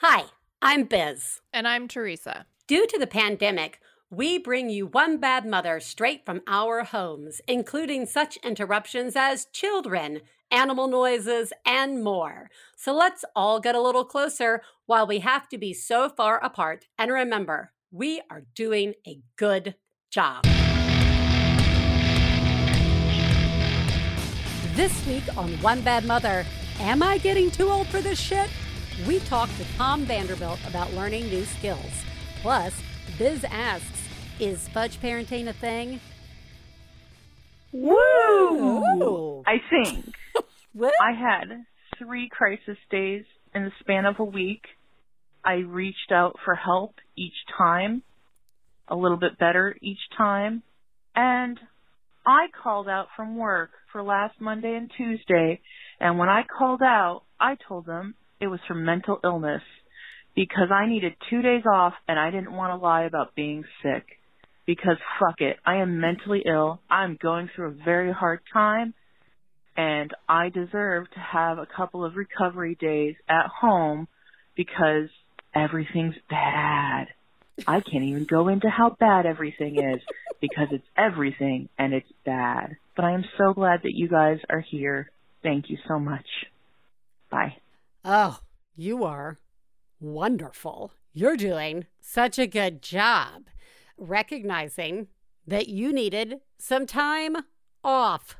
Hi, I'm Biz. And I'm Theresa. Due to the pandemic, we bring you One Bad Mother straight from our homes, including such interruptions as children, animal noises, and more. So let's all get a little closer while we have to be so far apart. And remember, we are doing a good job. This week on One Bad Mother, am I getting too old for this shit? We talk to Tom Vanderbilt about learning new skills. Plus, Biz asks, is fudge parenting a thing? Woo! Ooh. I think What? I had three crisis days in the span of a week. I reached out for help each time, a little bit better each time, and I called out from work for last Monday and Tuesday, and when I called out, I told them it was for mental illness because I needed two days off and I didn't want to lie about being sick because fuck it, I am mentally ill. I'm going through a very hard time and I deserve to have a couple of recovery days at home because everything's bad. I can't even go into how bad everything is because it's everything and it's bad. But I am so glad that you guys are here. Thank you so much. Bye. Oh, you are wonderful. You're doing such a good job recognizing that you needed some time off.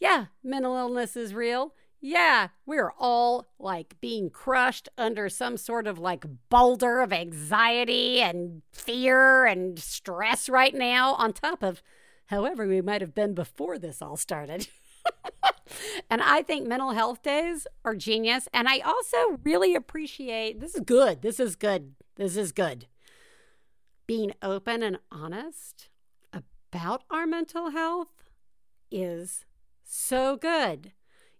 Yeah, mental illness is real. Yeah, we're all like being crushed under some sort of like boulder of anxiety and fear and stress right now, on top of however we might have been before this all started. and I think mental health days are genius. And I also really appreciate this is good. This is good. This is good. Being open and honest about our mental health is so good.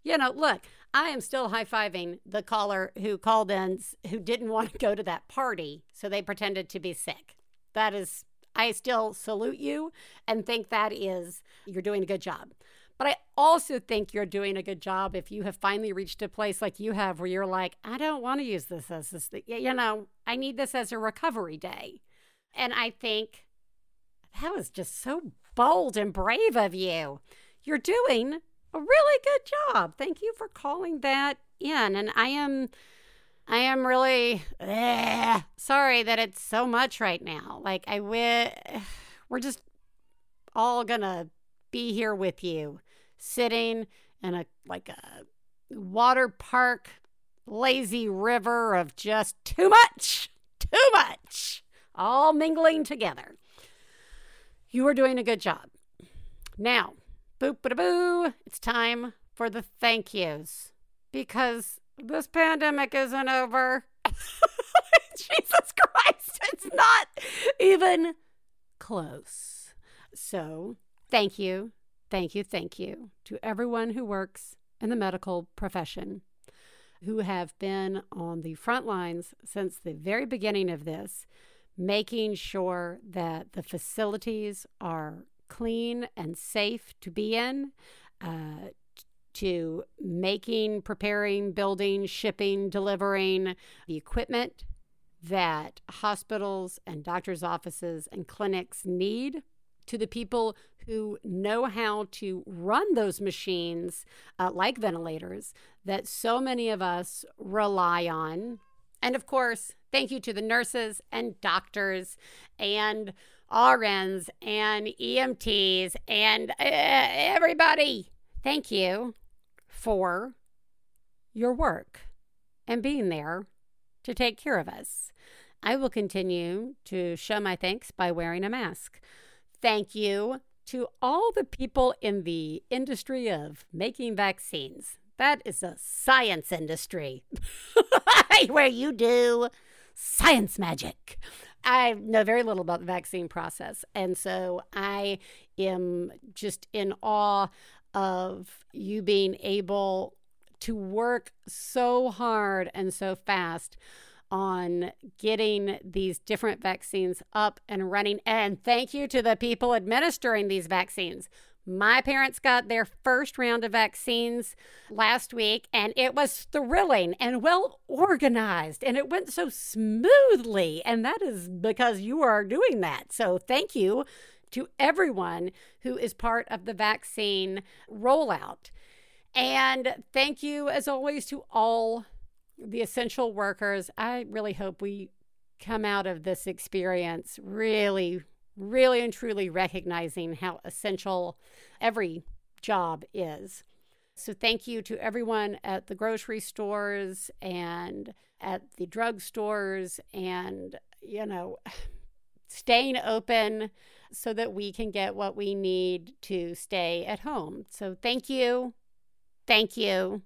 You know, look, I am still high fiving the caller who called in who didn't want to go to that party, so they pretended to be sick. That is, I still salute you and think that is, you're doing a good job. But I also think you're doing a good job if you have finally reached a place like you have where you're like, I don't want to use this as this, you know, I need this as a recovery day. And I think that was just so bold and brave of you. You're doing a really good job. Thank you for calling that in. And I am. I am really eh, sorry that it's so much right now. Like I we're just all gonna be here with you, sitting in a like a water park, lazy river of just too much, too much, all mingling together. You are doing a good job. Now, boop ba boo, it's time for the thank yous because this pandemic isn't over. Jesus Christ, it's not even close. So, thank you, thank you, thank you to everyone who works in the medical profession who have been on the front lines since the very beginning of this, making sure that the facilities are clean and safe to be in, uh, to making, preparing, building, shipping, delivering the equipment that hospitals and doctors' offices and clinics need to the people who know how to run those machines, uh, like ventilators, that so many of us rely on. And of course, thank you to the nurses and doctors and RNs and EMTs and uh, everybody. Thank you for your work and being there to take care of us. I will continue to show my thanks by wearing a mask. Thank you to all the people in the industry of making vaccines. That is a science industry where you do science magic. I know very little about the vaccine process. And so I am just in awe of you being able to work so hard and so fast on getting these different vaccines up and running. And thank you to the people administering these vaccines. My parents got their first round of vaccines last week, and it was thrilling and well organized, and it went so smoothly. And that is because you are doing that. So, thank you to everyone who is part of the vaccine rollout. And thank you, as always, to all the essential workers. I really hope we come out of this experience really really and truly recognizing how essential every job is. So, thank you to everyone at the grocery stores and at the drugstores and, you know, staying open so that we can get what we need to stay at home. So, thank you. Thank you.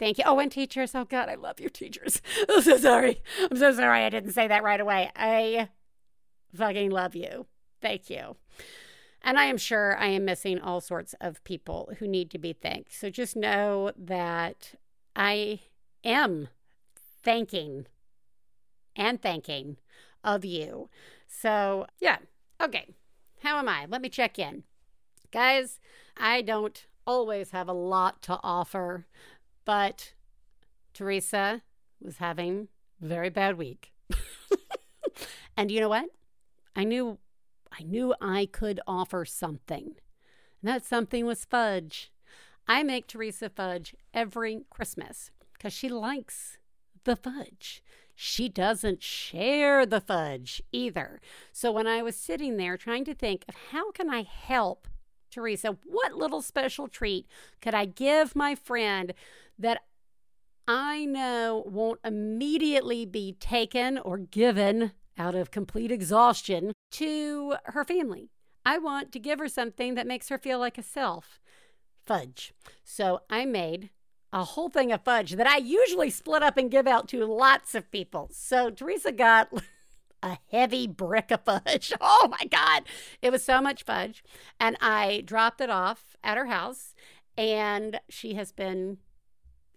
Thank you. Oh, and teachers. Oh, God, I love your teachers. I'm so sorry. I'm so sorry I didn't say that right away. I fucking love you. Thank you. And I am sure I am missing all sorts of people who need to be thanked. So just know that I am thanking and thanking of you. So, yeah. Okay. How am I? Let me check in. Guys, I don't always have a lot to offer, but Theresa was having a very bad week. and you know what? I knew I knew I could offer something. And that something was fudge. I make Theresa fudge every Christmas because she likes the fudge. She doesn't share the fudge either. So when I was sitting there trying to think of how can I help Theresa, what little special treat could I give my friend that I know won't immediately be taken or given out of complete exhaustion to her family. I want to give her something that makes her feel like a self fudge. So I made a whole thing of fudge that I usually split up and give out to lots of people. So Theresa got a heavy brick of fudge. Oh my God. It was so much fudge. And I dropped it off at her house, and she has been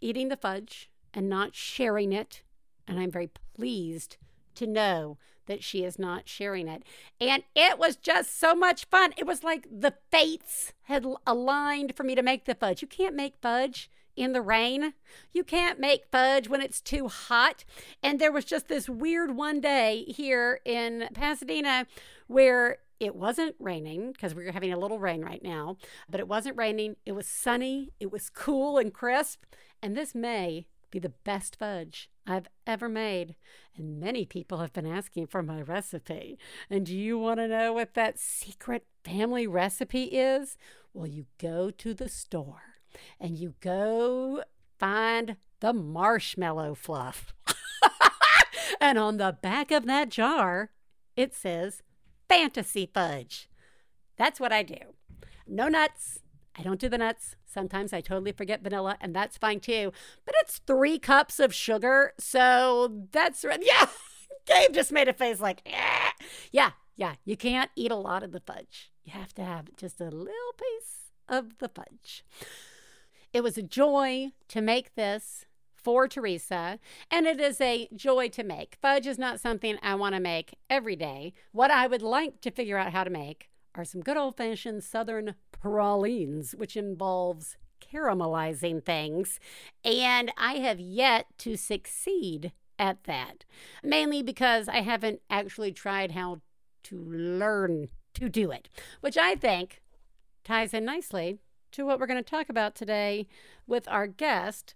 eating the fudge and not sharing it. And I'm very pleased to know that she is not sharing it. And it was just so much fun. It was like the fates had aligned for me to make the fudge. You can't make fudge in the rain. You can't make fudge when it's too hot. And there was just this weird one day here in Pasadena where it wasn't raining because we're having a little rain right now, but it wasn't raining. It was sunny, it was cool and crisp. And this may be the best fudge I've ever made. And many people have been asking for my recipe. And do you want to know what that secret family recipe is? Well, you go to the store and you go find the marshmallow fluff. and on the back of that jar, it says fantasy fudge. That's what I do. No nuts. I don't do the nuts. Sometimes I totally forget vanilla, and that's fine too. But it's three cups of sugar. So that's, right. yeah. Gabe just made a face like, eh. yeah, yeah. You can't eat a lot of the fudge. You have to have just a little piece of the fudge. It was a joy to make this for Theresa, and it is a joy to make. Fudge is not something I want to make every day. What I would like to figure out how to make are some good old fashioned Southern pralines, which involves caramelizing things. And I have yet to succeed at that, mainly because I haven't actually tried how to learn to do it, which I think ties in nicely to what we're going to talk about today with our guest,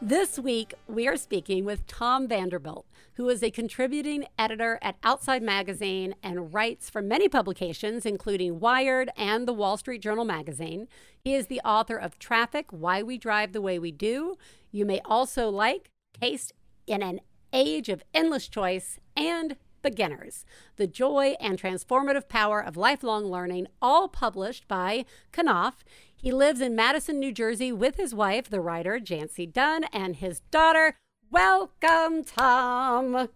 This week, we are speaking with Tom Vanderbilt, who is a contributing editor at Outside Magazine and writes for many publications, including Wired and the Wall Street Journal magazine. He is the author of Traffic Why We Drive the Way We Do. You may also like Taste in an Age of Endless Choice and Beginners The Joy and Transformative Power of Lifelong Learning, all published by Knopf. He lives in Madison, New Jersey with his wife, the writer Jancee Dunn, and his daughter. Welcome, Tom.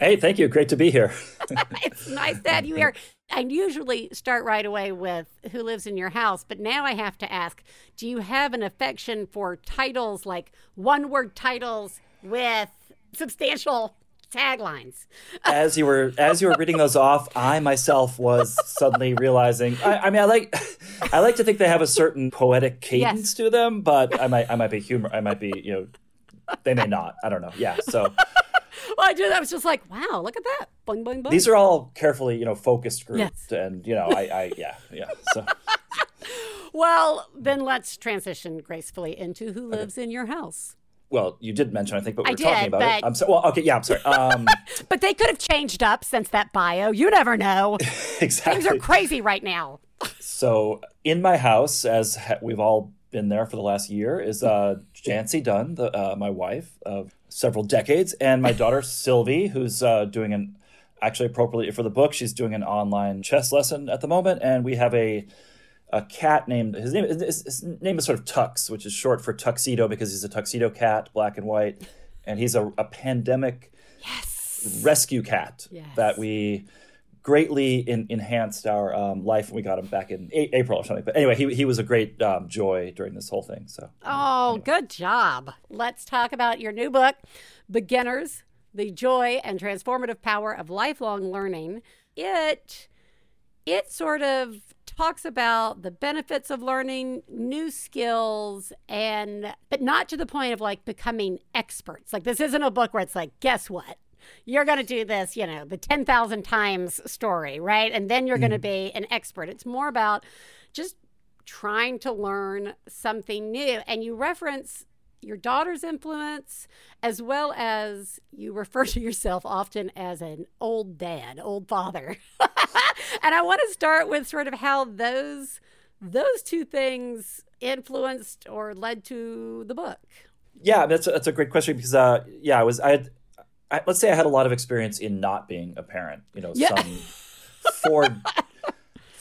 Hey, thank you. Great to be here. it's nice to have you here. I usually start right away with who lives in your house, but now I have to ask do you have an affection for titles like one word titles with substantial taglines? as you were as you were reading those off, I myself was suddenly realizing I, I mean I like I like to think they have a certain poetic cadence Yes. to them, but I might I might be humor I might be, you know they may not. I don't know. Yeah. So Well, I just I was just like, wow, look at that. Boing, boing, boing. these are all carefully, you know, focused groups. Yes. And you know, I, I yeah, yeah. So well, then let's transition gracefully into who lives in your house. Well, you did mention I think, but we were talking about it. but- I'm sorry. Well, okay, yeah, I'm sorry. Um But they could have changed up since that bio. You never know. exactly. Things are crazy right now. So in my house, as ha- we've all been there for the last year, is uh, Jancee Dunn, the, uh, my wife of several decades, and my daughter Sylvie, who's uh, doing an actually appropriately for the book, she's doing an online chess lesson at the moment, and we have a a cat named his name his, his name is sort of Tux, which is short for tuxedo because he's a tuxedo cat, black and white, and he's a, a pandemic Yes. rescue cat Yes. that we greatly in, enhanced our um, life when we got him back in a- April or something. But anyway, he, he was a great um, joy during this whole thing. So Oh, good job. Let's talk about your new book, Beginners The Joy and Transformative Power of Lifelong Learning. It it sort of talks about the benefits of learning new skills and but not to the point of like becoming experts. Like this isn't a book where it's like, guess what? You're going to do this, you know, the 10,000 times story, right? And then you're going to mm-hmm. be an expert. It's more about just trying to learn something new. And you reference your daughter's influence as well as you refer to yourself often as an old dad, old father. and I want to start with sort of how those those two things influenced or led to the book. yeah, that's a, that's a great question because uh, yeah, I was I had I, let's say I had a lot of experience in not being a parent. You know, Yeah. some four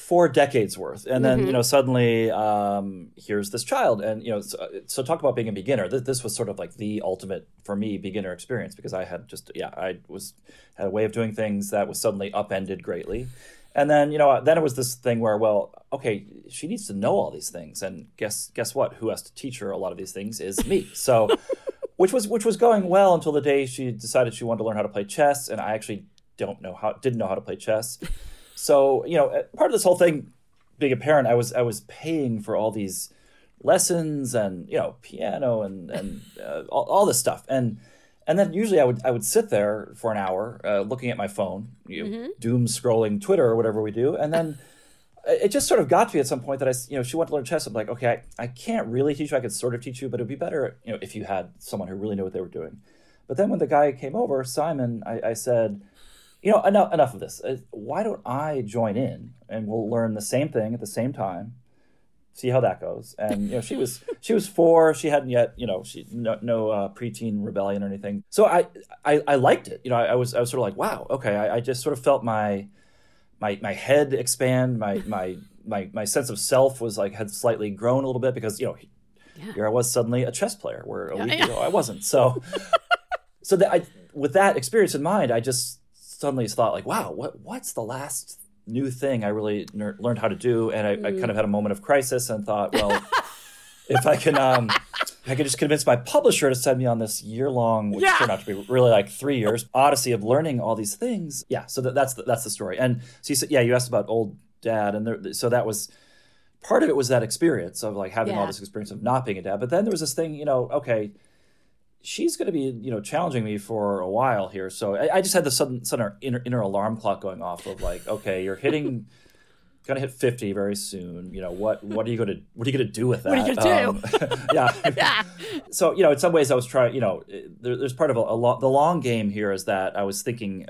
four decades worth, and then you know suddenly um, here's this child, and you know so, so talk about being a beginner. This, this was sort of like the ultimate for me beginner experience because I had just yeah I was had a way of doing things that was suddenly upended greatly. And then you know, then it was this thing where, well, okay, she needs to know all these things, and guess guess what? Who has to teach her a lot of these things is me. So, which was which was going well until the day she decided she wanted to learn how to play chess, and I actually don't know how didn't know how to play chess. So you know, part of this whole thing, being a parent, I was I was paying for all these lessons and you know piano and and uh, all, all this stuff and and then usually I would I would sit there for an hour uh, looking at my phone, you know, doom scrolling Twitter or whatever we do, and then it just sort of got to me at some point that I you know she wanted to learn chess. I'm like, okay, I, I can't really teach you. I could sort of teach you, but it'd be better you know if you had someone who really knew what they were doing. But then when the guy came over, Simon, I, I said, you know, enough enough of this. Uh, Why don't I join in and we'll learn the same thing at the same time see how that goes. And you know, she was she was four. She hadn't yet, you know, she no, no uh, preteen rebellion or anything. So I, I I liked it. You know, I, I was I was sort of like, wow, okay. I, I just sort of felt my my my head expand. My my my my sense of self was like had slightly grown a little bit because you know. Here I was suddenly a chess player, where a week yeah. ago I wasn't. So, so that I, with that experience in mind, I just suddenly thought like, wow, what what's the last new thing I really ner- learned how to do? And I, I kind of had a moment of crisis and thought, well, if I can, um, I could just convince my publisher to send me on this year long, which Yeah. turned out to be really like three years odyssey of learning all these things. Yeah, so that, that's the, that's the story. And so you said, yeah, you asked about old dad, and there, so that was part of it was that experience of like having all this experience of not being a dad. But then there was this thing, you know, okay, she's going to be, you know, challenging me for a while here. So I, I just had the sudden, sudden inner, inner alarm clock going off of like, okay, you're hitting, going to hit 50 very soon. You know, what, what are you going to, what are you going to do with that? What are you gonna do? Um, yeah. Yeah. So, you know, in some ways I was trying, you know, there, there's part of a, a lo- the long game here is that I was thinking,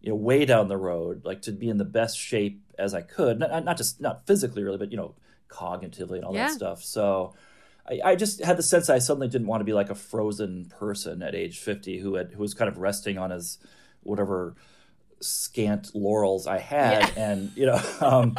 you know, way down the road, like to be in the best shape as I could, not, not just, not physically really, but, you know, cognitively and all Yeah. that stuff. So, I, I just had the sense I suddenly didn't want to be like a frozen person at age 50 who had who was kind of resting on his whatever scant laurels I had, yeah. and you know, um,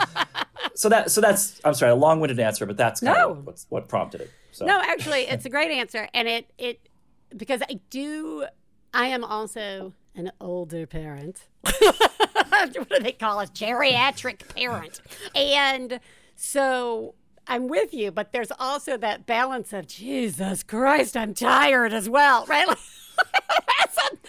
so that so that's I'm sorry, a long-winded answer, but that's kind no. of what, what prompted it. So. No, actually, it's a great answer, and it it because I do. I am also an older parent. what do they call it? Geriatric parent, and so I'm with you, but there's also that balance of Jesus Christ, I'm tired as well, right? some,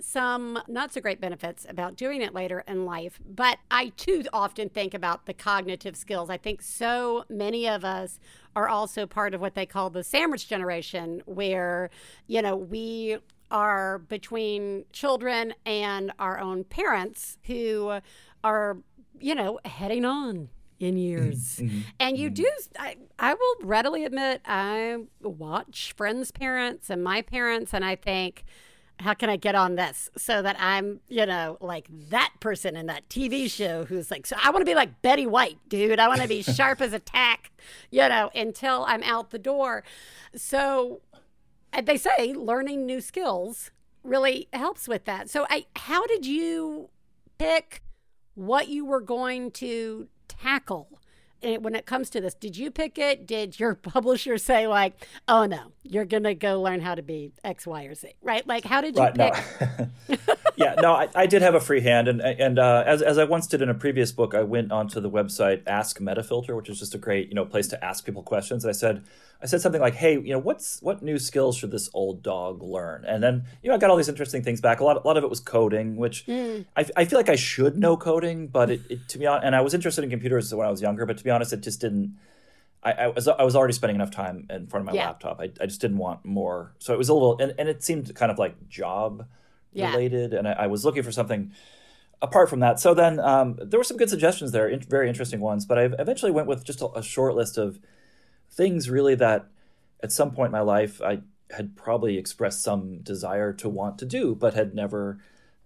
some not so great benefits about doing it later in life, but I too often think about the cognitive skills. I think so many of us are also part of what they call the sandwich generation, where, you know, we are between children and our own parents who are, you know, heading on in years. Mm-hmm. And you mm-hmm. do, I, I will readily admit, I watch friends' parents and my parents, and I think, how can I get on this so that I'm, you know, like that person in that TV show who's like, so I want to be like Betty White, dude. I want to be sharp as a tack, you know, until I'm out the door. So they say learning new skills really helps with that. So I, how did you pick what you were going to tackle. When it comes to this did you pick it? Did your publisher say like oh no you're gonna go learn how to be x y or z right? Like how did you right, pick no. yeah no I, I, did have a free hand and and uh, as, as i once did in a previous book i went onto the website ask metafilter which is just a great you know place to ask people questions and i said I said something like, "Hey, you know, what's what new skills should this old dog learn?" And then you know, I got all these interesting things back. A lot, a lot of it was coding, which mm. I, I feel like I should know coding, but it, it, to be honest, and I was interested in computers when I was younger, but to be honest, it just didn't. I, I was I was already spending enough time in front of my yeah. laptop. I, I just didn't want more, so it was a little, and, and it seemed kind of like job related, and I, I, was looking for something apart from that. So then um, there were some good suggestions there, very interesting ones, but I eventually went with just a, a short list of things really that at some point in my life I had probably expressed some desire to want to do, but had never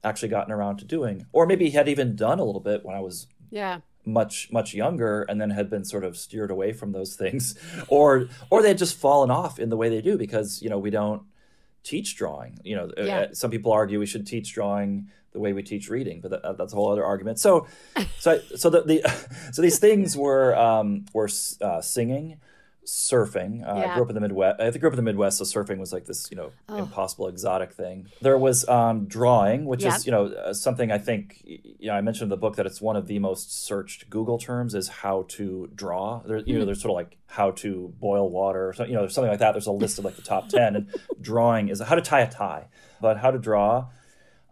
actually gotten around to doing, or maybe had even done a little bit when I was yeah. much much younger, and then had been sort of steered away from those things, or or they had just fallen off in the way they do because you know we don't teach drawing. You know, yeah. Uh, some people argue we should teach drawing the way we teach reading, but that, that's a whole other argument. So, so I, so the, the so these things were um, were uh, singing surfing. Uh, yeah. I grew up in the Midwest. I grew up in the Midwest, so surfing was like this, you know, oh. impossible exotic thing. There was um, drawing, which yeah. is, you know, uh, something I think, you know, I mentioned in the book that it's one of the most searched Google terms is how to draw. There, you know, hmm. there's sort of like how to boil water, or something, you know, there's something like that. There's a list of like the top ten, and drawing is how to tie a tie, but how to draw.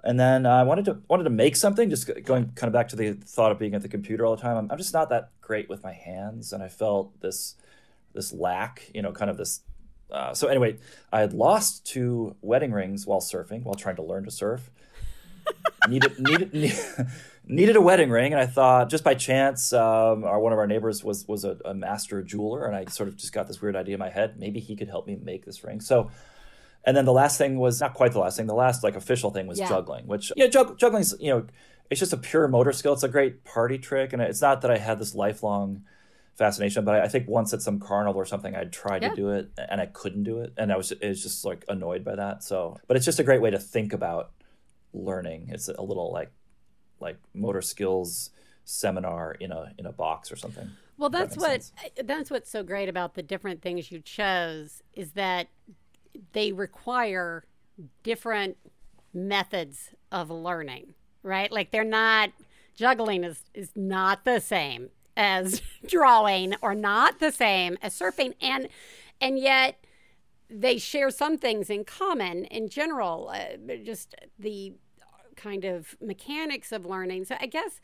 And then uh, I wanted to wanted to make something. Just going kind of back to the thought of being at the computer all the time. I'm, I'm just not that great with my hands, and I felt this this lack, you know, kind of this. Uh, so anyway, I had lost two wedding rings while surfing, while trying to learn to surf. needed needed needed a wedding ring, and I thought just by chance, um, our one of our neighbors was was a, a, master jeweler, and I sort of just got this weird idea in my head. Maybe he could help me make this ring. So, and then the last thing was not quite the last thing. The last like official thing was yeah. juggling, which yeah, jug- juggling's you know it's just a pure motor skill. It's a great party trick, and it's not that I had this lifelong fascination. But I, I, think once at some carnival or something, I tried yeah. to do it and I couldn't do it, and I was it was just like annoyed by that. So, but it's just a great way to think about learning. It's a little like like motor skills seminar in a in a box or something. Well, that's that what sense. that's what's so great about the different things you chose is that they require different methods of learning, right? Like they're not juggling is is not the same as drawing or not the same as surfing. And and yet they share some things in common in general uh, just the kind of mechanics of learning. So i guess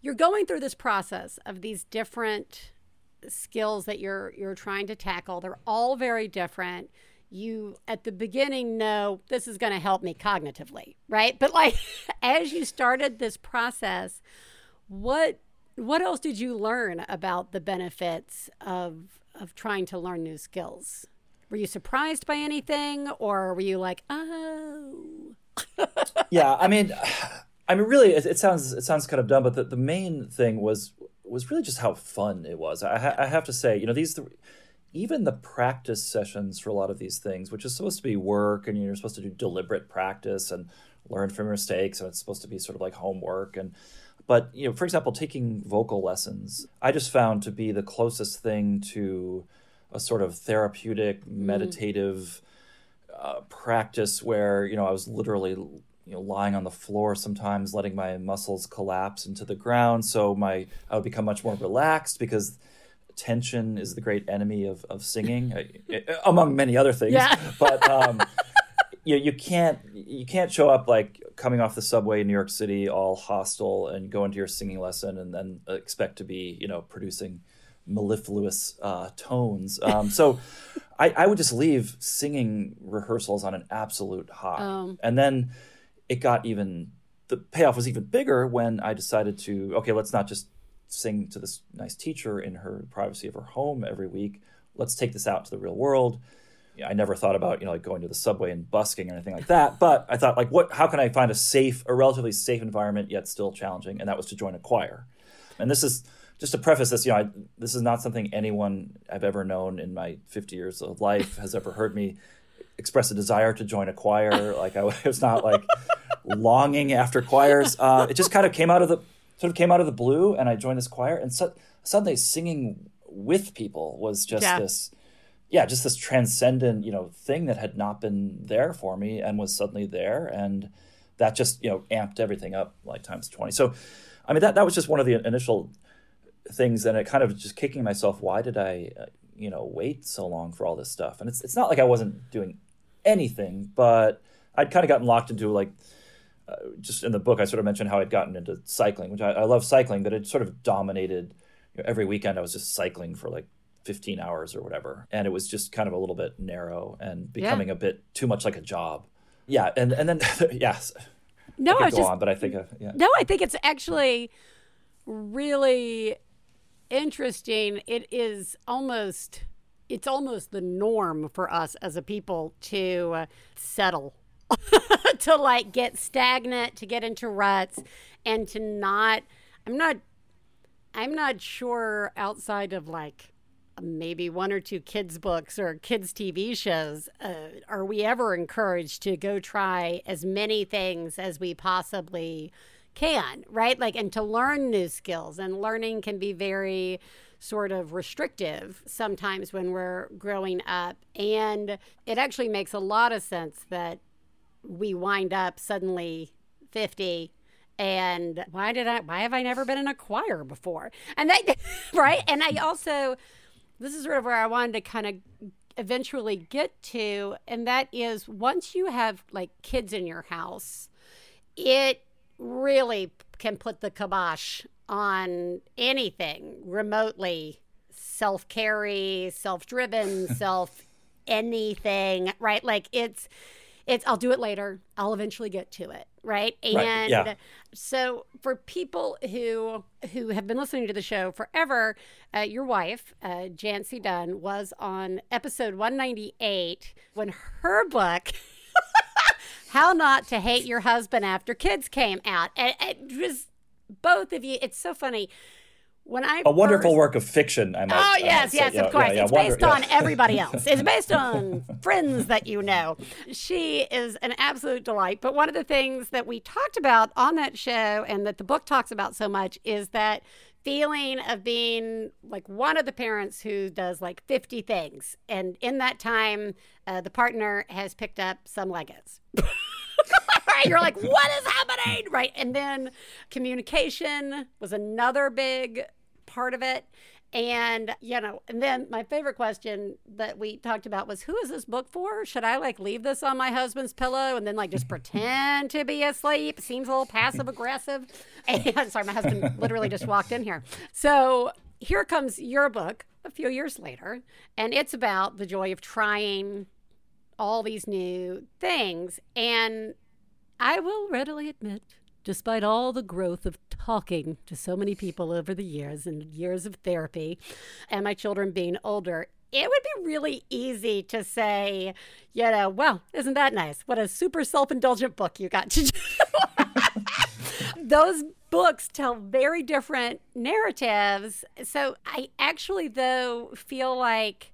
you're going through this process of these different skills that you're you're trying to tackle. They're all very different. You at the beginning know this is going to help me cognitively right? But like as you started this process what what else did you learn about the benefits of of trying to learn new skills? Were you surprised by anything, or were you like, oh? yeah, I mean, I mean, really, it, it, sounds it sounds kind of dumb, but the, the main thing was was really just how fun it was. I, ha- I have to say, you know, these th- even the practice sessions for a lot of these things, which is supposed to be work, and you're supposed to do deliberate practice and learn from your mistakes and it's supposed to be sort of like homework and but you know for example taking vocal lessons i just found to be the closest thing to a sort of therapeutic meditative uh, practice where you know i was literally you know lying on the floor sometimes letting my muscles collapse into the ground. So my i would become much more relaxed because tension is the great enemy of, of singing among many other things. Yeah. but um, you, you can't you can't show up like coming off the subway in New York City all hostile and go into your singing lesson and then expect to be you know producing mellifluous uh, tones. Um, so I, I would just leave singing rehearsals on an absolute high, Um. and then it got even the payoff was even bigger when I decided to okay let's not just sing to this nice teacher in her privacy of her home every week. Let's take this out to the real world. I never thought about, you know, like going to the subway and busking or anything like that. But I thought, like, what? How can I find a safe, a relatively safe environment yet still challenging? And that was to join a choir. And this is just to preface this. You know, I, this is not something anyone I've ever known in my 50 years of life has ever heard me express a desire to join a choir. Like I was not like longing after choirs. Uh, it just kind of came out of the sort of came out of the blue, and I joined this choir. And so, suddenly, singing with people was just Yeah. this yeah, just this transcendent, you know, thing that had not been there for me and was suddenly there, and that just you know amped everything up like times twenty. So, I mean that that was just one of the initial things, and it kind of just kicking myself. Why did I, uh, you know, wait so long for all this stuff? And it's it's not like I wasn't doing anything, but I'd kind of gotten locked into like. Uh, just in the book, I sort of mentioned how I'd gotten into cycling, which I, I love cycling, but it sort of dominated. You know, every weekend, I was just cycling for like 15 hours or whatever. And it was just kind of a little bit narrow and becoming a bit too much like a job. Yeah and and then yes. No, I I was just on but i think uh, yeah. No, I think it's actually really interesting. It is almost it's almost the norm for us as a people to uh, settle to like get stagnant, to get into ruts and to not I'm not I'm not sure outside of like maybe one or two kids books or kids TV shows uh, are we ever encouraged to go try as many things as we possibly can right like and to learn new skills and learning can be very sort of restrictive sometimes when we're growing up and it actually makes a lot of sense that we wind up suddenly 50 and why did I why have I never been in a choir before? And that right? And I also this is sort of where I wanted to kind of eventually get to and that is once you have like kids in your house, it really can put the kibosh on anything remotely self-carry, self-driven, self anything, right? Like it's it's I'll do it later. I'll eventually get to it, right? And Right, yeah. so for people who who have been listening to the show forever, uh, your wife, uh, Jancee Dunn, was on episode 198 when her book How Not to Hate Your Husband After Kids came out. And it was both of you. It's so funny. When I a wonderful first- work of fiction i might Oh yes, yes, Yeah, of course. yeah, yeah, it's wonder- based on everybody else. It's based on friends that you know. She is an absolute delight. But one of the things that we talked about on that show and that the book talks about so much is that feeling of being like one of the parents who does like 50 things. And in that time, uh, the partner has picked up some Legos. right? You're like, what is happening? Right. And then communication was another big part of it. And, you know, and then my favorite question that we talked about was who is this book for? Should I like leave this on my husband's pillow and then like just pretend to be asleep? Seems a little passive aggressive. And sorry, my husband literally just walked in here. So here comes your book a few years later, and it's about the joy of trying all these new things. And I will readily admit, despite all the growth of talking to so many people over the years and years of therapy, and my children being older, it would be really easy to say, you know, well, isn't that nice? What a super self indulgent book you got to do. Those books tell very different narratives. So I actually, though, feel like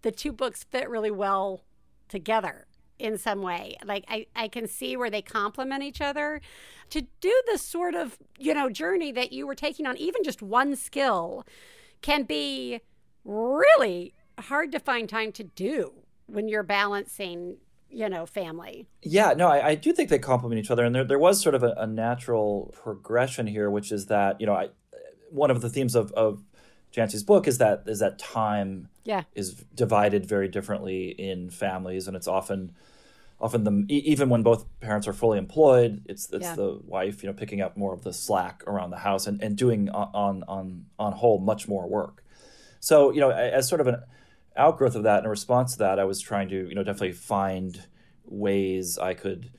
the two books fit really well together in some way. Like I, I can see where they complement each other. To do the sort of, you know, journey that you were taking on, even just one skill, can be really hard to find time to do when you're balancing you know family yeah no I, I, do think they complement each other and there, there was sort of a, a, natural progression here which is that you know I, one of the themes of, of Jancee's book is that is that time yeah. is divided very differently in families and it's often often the even when both parents are fully employed it's it's yeah. the wife you know picking up more of the slack around the house and, and doing uh, on on on whole much more work so you know as sort of an outgrowth of that and a response to that, I was trying to, you know, definitely find ways I could,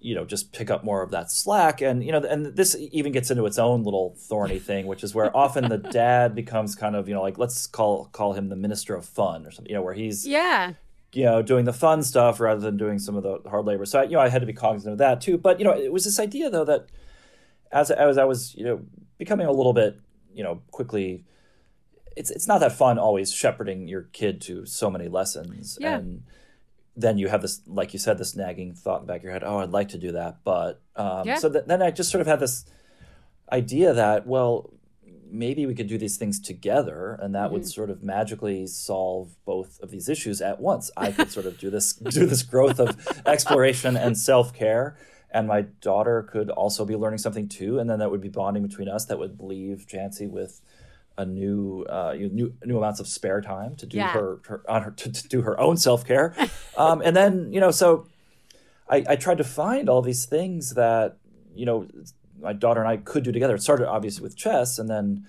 you know, just pick up more of that slack. And, you know, and this even gets into its own little thorny thing, which is where often the dad becomes kind of, you know, like let's call call him the minister of fun or something, you know, where he's Yeah. You know, doing the fun stuff rather than doing some of the hard labor. So, you know, I had to be cognizant of that too. But, you know, it was this idea though that as as I was, you know, becoming a little bit, you know, quickly it's it's not that fun always shepherding your kid to so many lessons yeah. and then you have this like you said this nagging thought in the back of your head oh i'd like to do that but um, yeah. so th- then i just sort of had this idea that well maybe we could do these things together and that mm-hmm. would sort of magically solve both of these issues at once i could sort of do this do this growth of exploration and self-care and my daughter could also be learning something too and then that would be bonding between us that would leave Jancee with a new uh, new new amounts of spare time to do yeah. her, her on her to, to do her own self care, um, and then you know so I, I tried to find all these things that you know my daughter and I could do together. It started obviously with chess, and then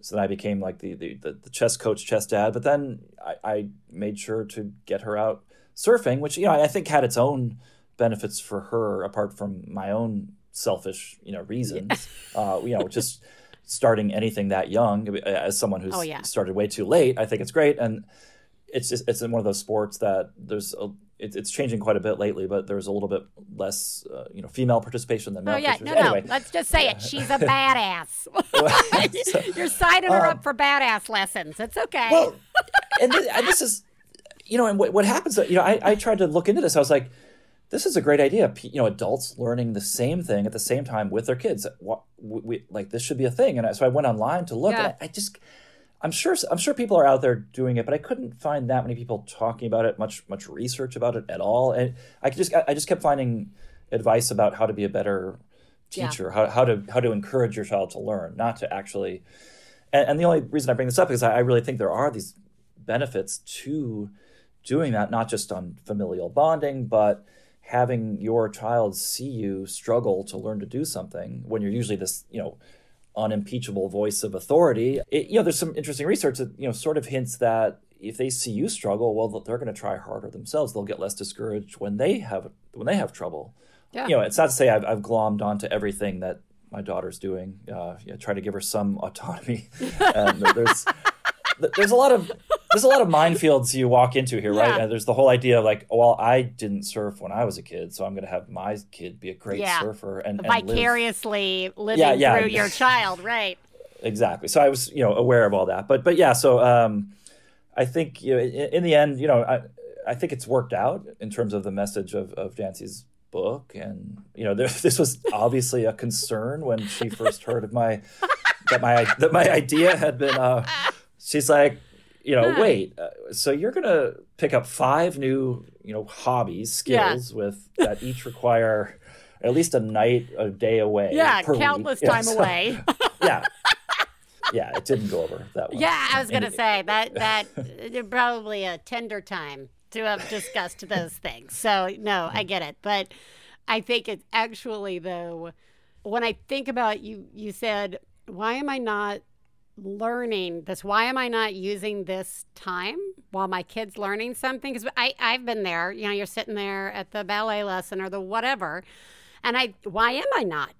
so then I became like the the, the, the chess coach, chess dad. But then I, I, made sure to get her out surfing, which you know I think had its own benefits for her apart from my own selfish you know reasons. Yeah. Uh, you know just starting anything that young as someone who's oh, yeah. started way too late i think it's great. And it's just it's in one of those sports that there's a, it, it's changing quite a bit lately but there's a little bit less uh, you know female participation than male oh yeah. no anyway. no let's just say it. She's a badass. So, you're signing her um, up for badass lessons. It's okay. Well and, this, and this is you know and what, what happens you know I, I tried to look into this. I was like this is a great idea. You know, adults learning the same thing at the same time with their kids. What we, like this should be a thing. And so I went online to look. Yeah. And I, I, just, I'm sure, I'm sure people are out there doing it, but I couldn't find that many people talking about it, much, much research about it at all. And I just, I just kept finding advice about how to be a better teacher, yeah. how, how to, how to encourage your child to learn, not to actually. And, and the only reason I bring this up is I, I really think there are these benefits to doing that, not just on familial bonding, but having your child see you struggle to learn to do something when you're usually this, you know, unimpeachable voice of authority. It, you know, there's some interesting research that, you know, sort of hints that if they see you struggle, well, they're going to try harder themselves. They'll get less discouraged when they have when they have trouble. Yeah. You know, it's not to say I've, I've glommed onto everything that my daughter's doing. Uh, yeah, try to give her some autonomy. and there's there's a lot of there's a lot of minefields you walk into here, right? And there's the whole idea of like, well, I didn't surf when I was a kid, so I'm going to have my kid be a great yeah. surfer and, and vicariously live. living yeah, yeah. through your child, right? Exactly. So I was, you know, aware of all that, but but yeah. So um, I think you know, in, in the end, you know, I I think it's worked out in terms of the message of of Jancee's book, and you know, there, this was obviously a concern when she first heard of my that my that my idea had been. Uh, she's like, you know, huh. wait, uh, so you're going to pick up five new, you know, hobbies, skills yeah. with that each require at least a night, a day away. Yeah, countless week. time yeah, so, away. yeah. Yeah, it didn't go over that well. Yeah, I was going to say that that uh, probably a tender time to have discussed those things. So, no, I get it. But I think it's actually though when I think about you you said, why am I not learning this. Why am i not using this time while my kid's learning something? Because I, i've been there. You know you're sitting there at the ballet lesson or the whatever. And i why am i not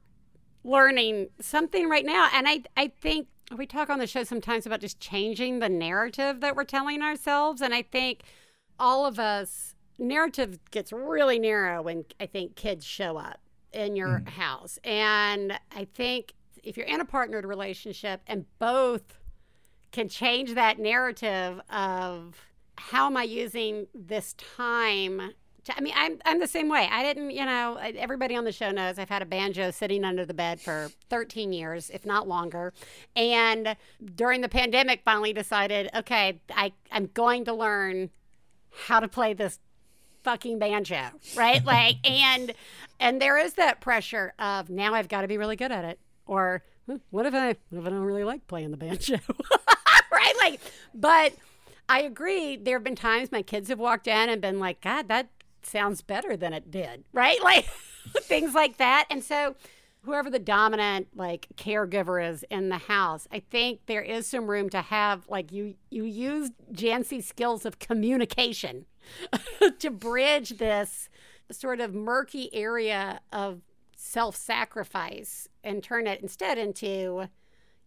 learning something right now? And i i think we talk on the show sometimes about just changing the narrative that we're telling ourselves. And i think all of us narrative gets really narrow when i think kids show up in your mm. house. And i think if you're in a partnered relationship and both can change that narrative of how am I using this time I mean, I'm I'm the same way. I didn't, you know, everybody on the show knows I've had a banjo sitting under the bed for 13 years, if not longer. And during the pandemic, finally decided, okay, I I'm going to learn how to play this fucking banjo, right? like, and and there is that pressure of now I've got to be really good at it, or hmm, what if I what if I don't really like playing the banjo, right? Like, but I agree. There have been times my kids have walked in and been like, God, that sounds better than it did, right? Like things like that. And so, whoever the dominant like caregiver is in the house, I think there is some room to have like you you use Jancee's skills of communication to bridge this sort of murky area of self-sacrifice and turn it instead into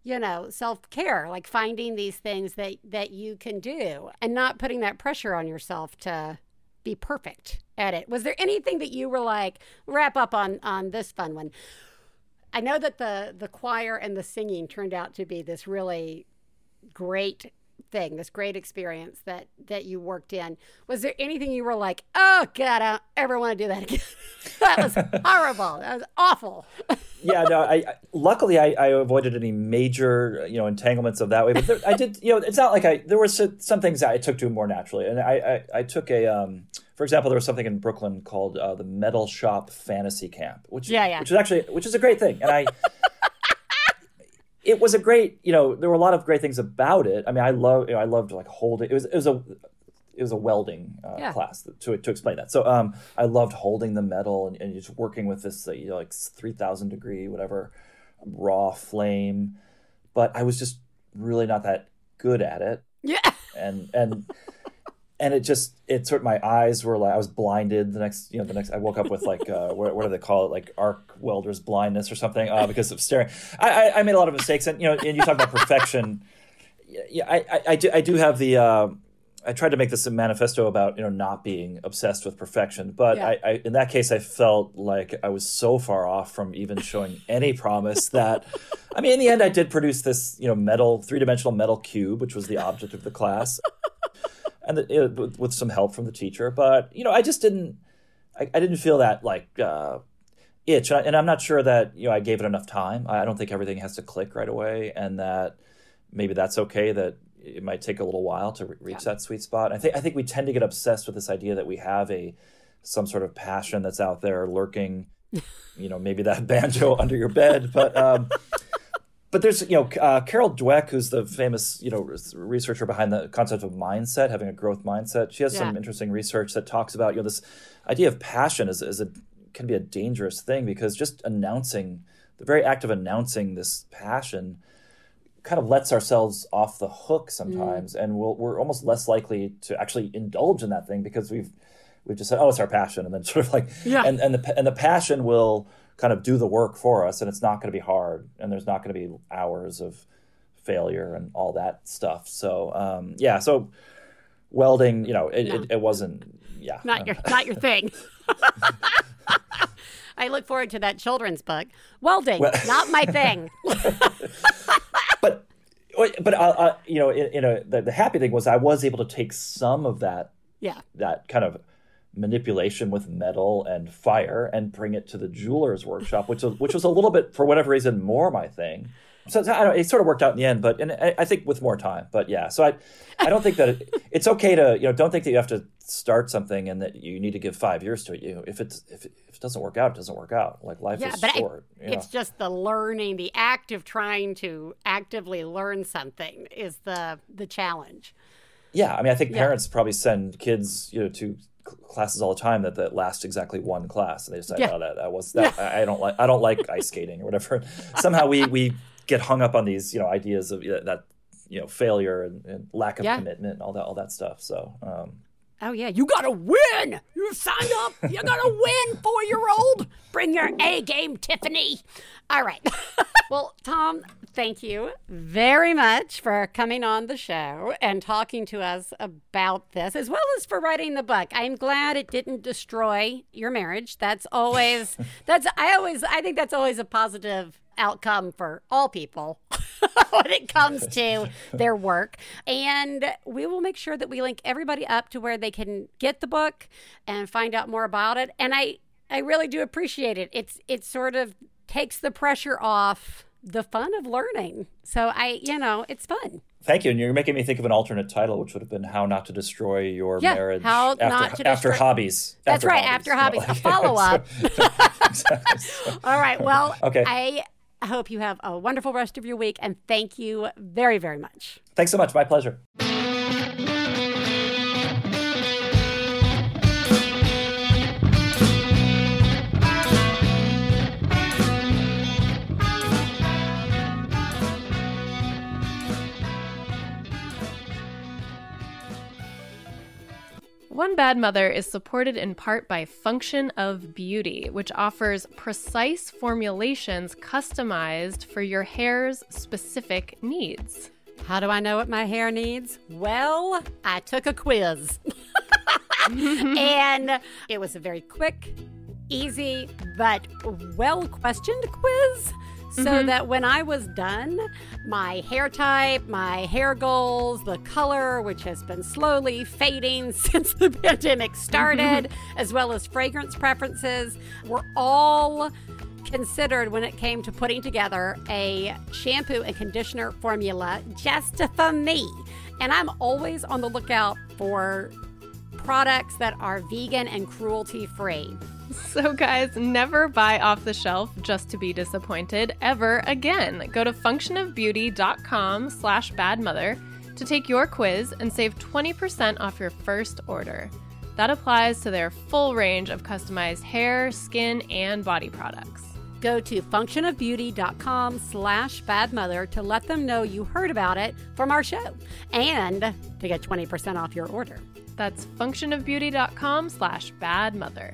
you know self-care like finding these things that that you can do and not putting that pressure on yourself to be perfect at it. Was there anything that you were like wrap up on on this fun one i know that the the choir and the singing turned out to be this really great thing this great experience that that you worked in was there anything you were like oh god i don't ever want to do that again that was horrible that was awful yeah, no. I, I luckily I, I, avoided any major you know entanglements of that way. But there, I did. You know, it's not like I there were some things I took to more naturally, and I I, I took a um, for example, there was something in Brooklyn called uh, the Metal Shop Fantasy Camp, which yeah, yeah. which is actually which is a great thing, and I. it was a great, you know, there were a lot of great things about it. I mean, I love, you know, I loved like holding. It was, it was a, it was a welding uh, yeah. class to to explain that. So um, I loved holding the metal and, and just working with this you know, like three thousand degree whatever raw flame, but I was just really not that good at it. Yeah, and and. And it just it sort of my eyes were like I was blinded the next you know the next I woke up with like uh, what, what do they call it? Like arc welder's blindness or something uh, because of staring. I, I, I made a lot of mistakes and you know and you talk about perfection. Yeah I, I, I do I do have the uh, I tried to make this a manifesto about you know not being obsessed with perfection, but yeah. I, I, in that case I felt like I was so far off from even showing any promise that I mean in the end I did produce this you know metal three dimensional metal cube which was the object of the class, and the, it, with, with, some help from the teacher. But you know I just didn't I, I didn't feel that like uh, itch, and, I, am not sure that you know I gave it enough time. I don't think everything has to click right away, and that maybe that's okay that it might take a little while to re- reach yeah. that sweet spot. I think I think we tend to get obsessed with this idea that we have a some sort of passion that's out there lurking. you know, maybe that banjo under your bed, but um, but there's you know uh, Carol Dweck, who's the famous you know researcher behind the concept of mindset, having a growth mindset. She has yeah. some interesting research that talks about you know this idea of passion is is a can be a dangerous thing because just announcing the very act of announcing this passion kind of lets ourselves off the hook sometimes, mm. and we we are almost less likely to actually indulge in that thing because we've we've just said, oh, it's our passion, and then sort of like, yeah. and and the and the passion will kind of do the work for us, and it's not going to be hard, and there's not going to be hours of failure and all that stuff. So um, yeah, so welding, you know, it, no. it, it wasn't, yeah, not your not your thing. I look forward to that children's book. Welding, well, not my thing. but but uh, uh, you know, in, in a, the, the, happy thing was I was able to take some of that, yeah, that kind of manipulation with metal and fire and bring it to the jeweler's workshop, which was which was a little bit for whatever reason more my thing. So I don't, it sort of worked out in the end, but and I, I think with more time. But yeah, so I I don't think that it, it's okay to you know don't think that you have to start something and that you need to give five years to it. You if it's if it, if it doesn't work out, it doesn't work out. Like life yeah, is but short. I, it's just the learning, the act of trying to actively learn something is the the challenge. Yeah, I mean, I think yeah. parents probably send kids you know to classes all the time that, that last exactly one class and they decide yeah. oh that, that was that yeah. I, I don't like I don't like ice skating or whatever. Somehow we we get hung up on these you know ideas of that you know failure and, and lack of yeah. commitment and all that all that stuff. So. Um, oh yeah, you gotta win. You signed up. You gotta win, four year old. Bring your A game, Tiffany. All right. well, Tom, thank you very much for coming on the show and talking to us about this, as well as for writing the book. I'm glad it didn't destroy your marriage. That's always that's I always I think that's always a positive outcome for all people. when it comes to their work. And we will make sure that we link everybody up to where they can get the book and find out more about it. And I, I really do appreciate it. It's it sort of takes the pressure off the fun of learning. So I, you know, it's fun. Thank you. And you're making me think of an alternate title, which would have been "How Not to Destroy Your Yeah, Marriage How after, Not to after Destroy- hobbies." That's right, after hobbies. A follow-up. All right. Well, Okay. I hope you have a wonderful rest of your week and thank you very, very much. Thanks so much. My pleasure. One Bad Mother is supported in part by Function of Beauty, which offers precise formulations customized for your hair's specific needs. How do I know what my hair needs? Well, I took a quiz. and it was a very quick, easy, but well questioned quiz. So mm-hmm. that when I was done, my hair type, my hair goals, the color, which has been slowly fading since the pandemic started, mm-hmm. as well as fragrance preferences, were all considered when it came to putting together a shampoo and conditioner formula just for me. And I'm always on the lookout for products that are vegan and cruelty free. So, guys, never buy off the shelf just to be disappointed ever again. Go to functionofbeauty.com slash badmother to take your quiz and save 20% off your first order. That applies to their full range of customized hair, skin, and body products. Go to functionofbeauty.com slash badmother to let them know you heard about it from our show and to get 20% off your order. That's functionofbeauty.com slash badmother.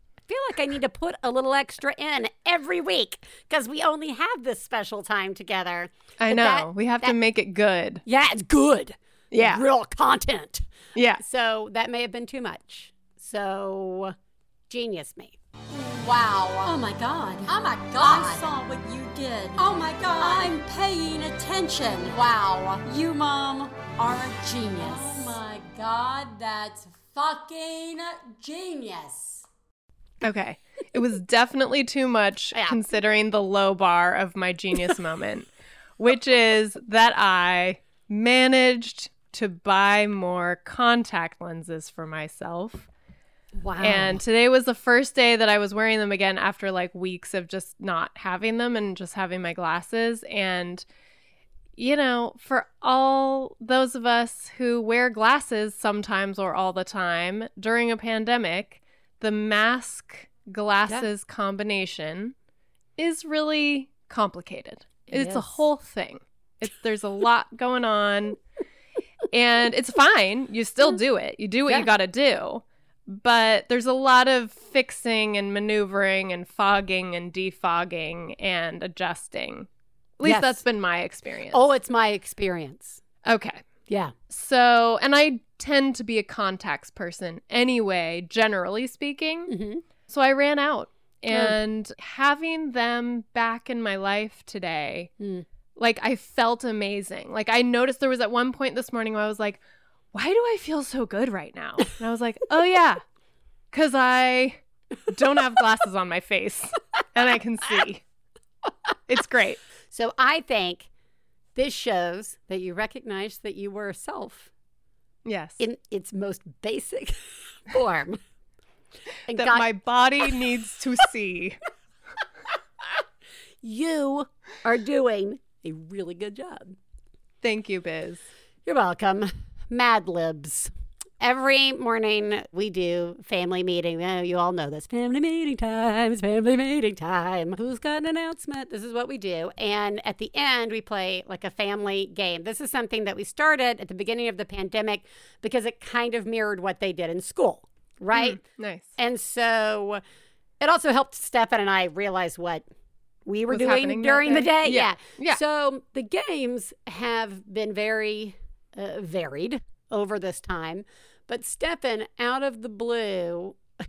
I feel like I need to put a little extra in every week because we only have this special time together. I But know. that- we have to make it good. Yeah, it's good. Yeah. Real content. Yeah. So that may have been too much. So, genius me. Wow. Oh my god. Oh my God. I saw what you did. Oh my God. I'm paying attention. Wow. You, Mom, are a genius. Oh my God, that's fucking genius. Okay. It was definitely too much Yeah. considering the low bar of my genius moment, which is that I managed to buy more contact lenses for myself. Wow. And today was the first day that I was wearing them again after like weeks of just not having them and just having my glasses. And, you know, for all those of us who wear glasses sometimes or all the time during a pandemic, the mask glasses combination is really complicated. It it's a whole thing. It's, there's a lot going on. And it's fine. You still do it. You do what Yeah. you got to do but there's a lot of fixing and maneuvering and fogging and defogging and adjusting. At least Yes. that's been my experience. oh, it's my experience. okay. Yeah. So, and I tend to be a contacts person anyway, generally speaking. Mm-hmm. So I ran out. And having them back in my life today, Mm. like I felt amazing. Like I noticed there was at one point this morning where I was like, why do I feel so good right now? And I was like, oh yeah, because I don't have glasses on my face and I can see. It's great. So I think this shows that you recognize that you were a self Yes. in its most basic form. That got my body needs to see. you are doing a really good job. Thank you, Biz. You're welcome. Mad Libs. Every morning we do family meeting. Oh, you all know this. Family meeting time. It's family meeting time. Who's got an announcement? This is what we do. And at the end, we play like a family game. This is something that we started at the beginning of the pandemic because it kind of mirrored what they did in school, right? Mm, nice. And so it also helped Stefan and I realize what we were doing during the day? day. Yeah. Yeah. So the games have been very uh, varied over this time. But Stefan, out of the blue,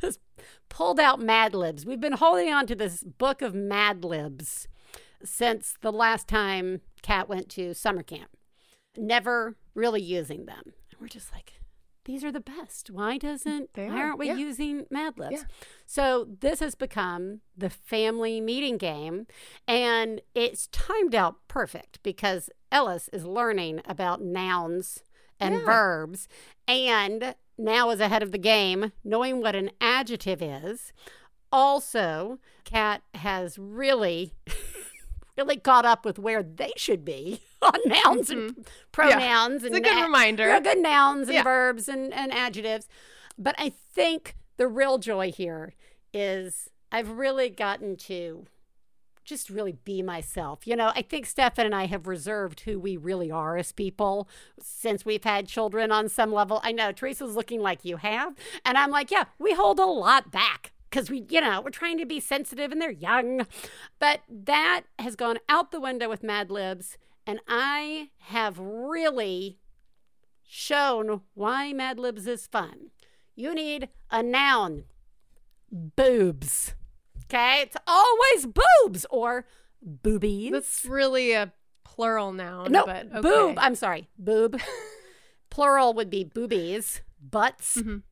has pulled out Mad Libs. We've been holding on to this book of Mad Libs since the last time Kat went to summer camp, never really using them. And we're just like, these are the best. Why doesn't why are, aren't we yeah. using Mad Libs? Yeah. So this has become the family meeting game, and it's timed out perfect because Ellis is learning about nouns and Yeah. verbs, and now is ahead of the game, knowing what an adjective is. Also, Kat has really, really caught up with where they should be on nouns and pronouns Mm-hmm. It's and a good na- reminder. yeah, good nouns and Yeah. verbs and, and adjectives. But I think the real joy here is I've really gotten to just really be myself. You know, I think Stefan and I have reserved who we really are as people since we've had children on some level. I know Theresa's looking like you have. And I'm like, yeah, we hold a lot back because we, you know, we're trying to be sensitive and they're young. But that has gone out the window with Mad Libs. And I have really shown why Mad Libs is fun. You need a noun boobs. Okay? It's always boobs or boobies. That's really a plural noun. no, but okay. boob. I'm sorry, boob. Plural would be boobies, butts. Mhm.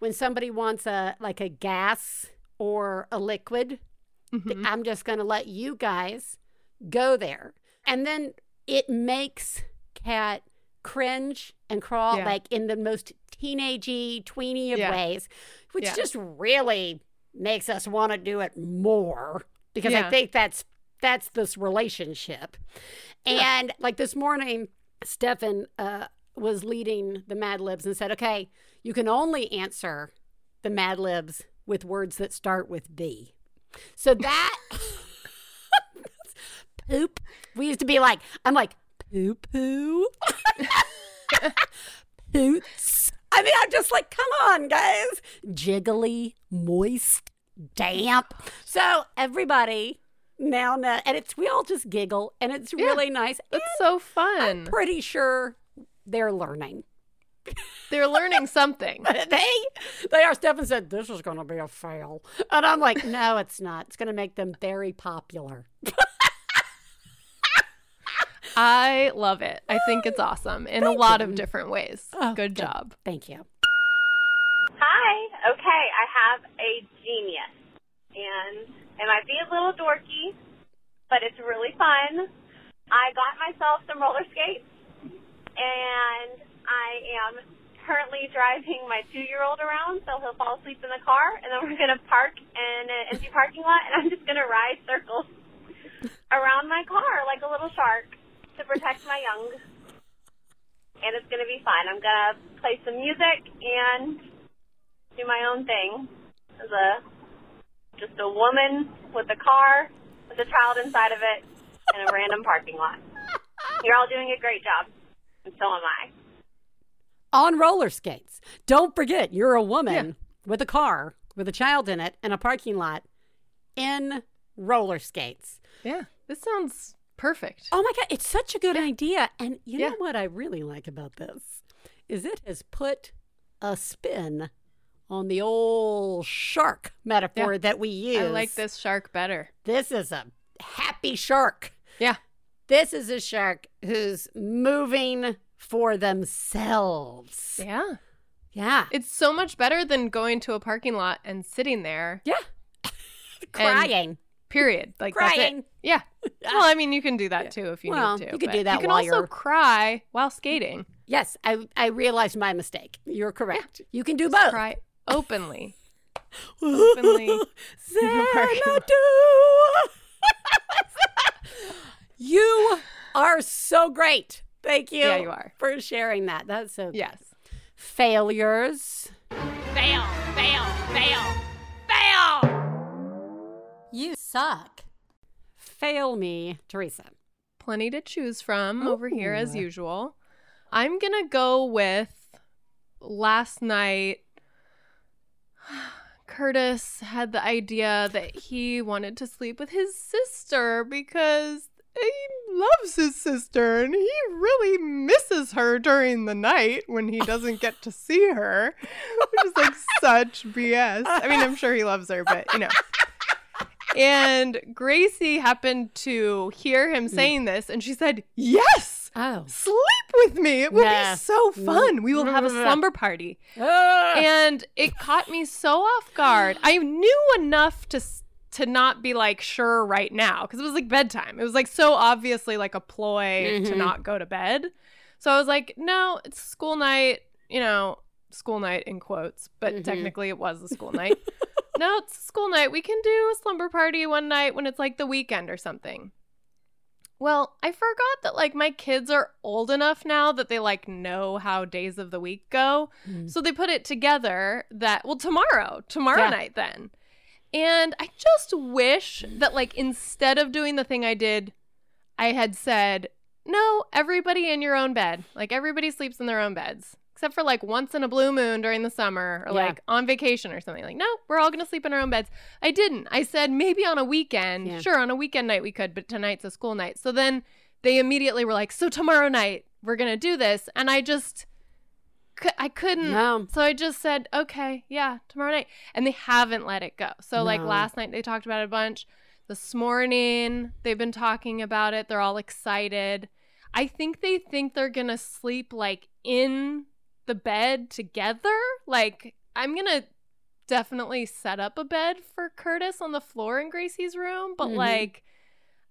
When somebody wants a like a gas or a liquid, Mhm. I'm just going to let you guys go there. And then it makes Kat cringe and crawl Yeah. like in the most teenagey, tweeny of Yeah. ways, which Yeah. just really makes us want to do it more because I think that's that's this relationship. And like this morning, Stefan uh, was leading the Mad Libs and said, "Okay, you can only answer the Mad Libs with words that start with B." So that poop. We used to be like, I'm like poo poo, poots. I mean, I'm just like, come on, guys. Jiggly, moist, damp. So everybody now know, and it's we all just giggle, and it's really nice. That's so fun. I'm pretty sure they're learning. They're learning something. they they are. Stefan said this is going to be a fail, and I'm like, no, it's not. It's going to make them very popular. I love it. I think it's awesome in a lot of different ways. Oh, good good. job. Thank you. Hi. Okay, I have a genius, and it might be a little dorky, but it's really fun. I got myself some roller skates, and I am currently driving my two-year-old around, so he'll fall asleep in the car, and then we're gonna park in an empty parking lot, and I'm just gonna ride circles around my car like a little shark to protect my young. And it's gonna be fun. I'm gonna play some music and do my own thing as a just a woman with a car with a child inside of it in a random parking lot. You're all doing a great job, and so am I. On roller skates. Don't forget, you're a woman with a car with a child in it in a parking lot in roller skates. Yeah. This sounds perfect. Oh my God, it's such a good idea. And you Yeah. know what I really like about this? Is it has put a spin on the old shark metaphor Yeah. that we use. I like this shark better. This is a happy shark. Yeah. This is a shark who's moving for themselves. Yeah. Yeah. It's so much better than going to a parking lot and sitting there. Yeah. Crying. Period. Like that's Crying. it. Yeah. Well, I mean, you can do that too if you Well, need to. you could but do that You can while also you're- cry while skating. Yes, I, I realized my mistake. You're correct. You can do both. Cry openly. openly. Xanadu. you are so great. Thank you. Yeah, you are. for sharing that. That's so Yes. failures. Fail, fail, fail, fail. You suck. Fail me, Theresa. Plenty to choose from over here as usual. I'm going to go with last night. Curtis had the idea that he wanted to sleep with his sister because he loves his sister and he really misses her during the night when he doesn't get to see her, which is like such BS. I mean, I'm sure he loves her, but you know. And Gracie happened to hear him saying this and she said, Yes! Oh. Sleep with me. It will Nah. be so fun. We will have a slumber party Ah! and it caught me so off guard. I knew enough to to not be like sure right now because it was like bedtime. It was like so obviously like a ploy to Mhm. not go to bed. So I was like, no, it's school night. You know, school night in quotes, but Mhm. technically it was a school night. no, it's school night. We can do a slumber party one night when it's like the weekend or something. Well, I forgot that like my kids are old enough now that they like know how days of the week go. Mm. So they put it together that well tomorrow, tomorrow Yeah. night then. And I just wish that like instead of doing the thing I did, I had said, "No, everybody in your own bed. Like everybody sleeps in their own beds." Except for like once in a blue moon during the summer or Yeah. like on vacation or something. Like, no, we're all going to sleep in our own beds. I didn't. I said maybe on a weekend. Yeah. Sure, on a weekend night we could, but tonight's a school night. So then they immediately were like, "So tomorrow night we're going to do this." And I just I couldn't No. so I just said, okay, yeah, tomorrow night. And they haven't let it go. So, like, last night they talked about it a bunch. This morning they've been talking about it. They're all excited. I think they think they're going to sleep, like, in the bed together. Like, I'm going to definitely set up a bed for Curtis on the floor in Gracie's room. But, Mhm. like,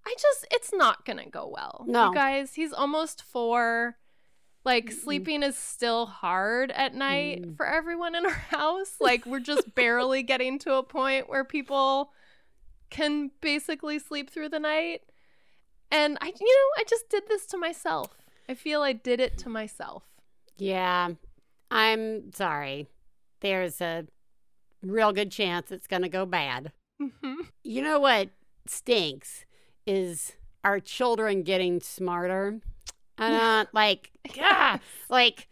I just, it's not going to go well. No. You guys, he's almost four. Like Mm-mm. sleeping is still hard at night Mm. for everyone in our house. Like we're just barely getting to a point where people can basically sleep through the night. And I you know, I just did this to myself. I feel I did it to myself. Yeah. I'm sorry. There's a real good chance it's going to go bad. Mhm. You know what stinks is our children getting smarter. And uh, like, ah, like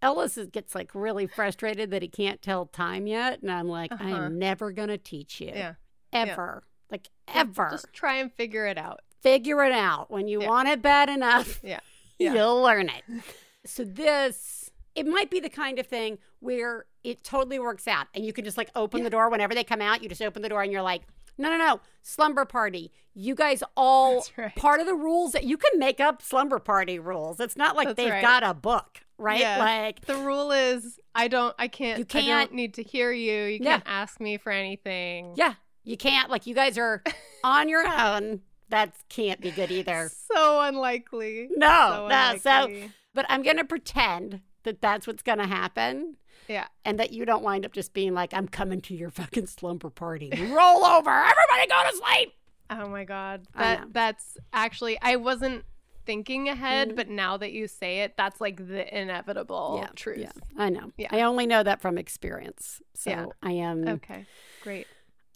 Ellis gets like really frustrated that he can't tell time yet, and I'm like, I Uh-huh. am never gonna teach you, Yeah. ever, like ever. Just try and figure it out. Figure it out when you Yeah. want it bad enough. Yeah. Yeah. You'll learn it. So this, it might be the kind of thing where it totally works out, and you can just like open the door whenever they come out. You just open the door, and you're like, no, no, no, slumber party. You guys all part of the rules that you can make up slumber party rules. It's not like That's they've right. got a book, right? Yeah. Like The rule is I don't I can't You I can't- don't need to hear you. You Yeah. can't ask me for anything. Yeah, you can't. Like you guys are on your own. That can't be good either. So unlikely. No, So no. So, unlikely. But I'm gonna pretend that that's what's gonna happen, Yeah. and that you don't wind up just being like, "I'm coming to your fucking slumber party. Roll over, everybody, go to sleep." Oh my god. That that's actually I wasn't thinking ahead, Mhm. but now that you say it, that's like the inevitable yeah, truth. Yeah, I know. Yeah. I only know that from experience. So Yeah. I am. Okay. Great.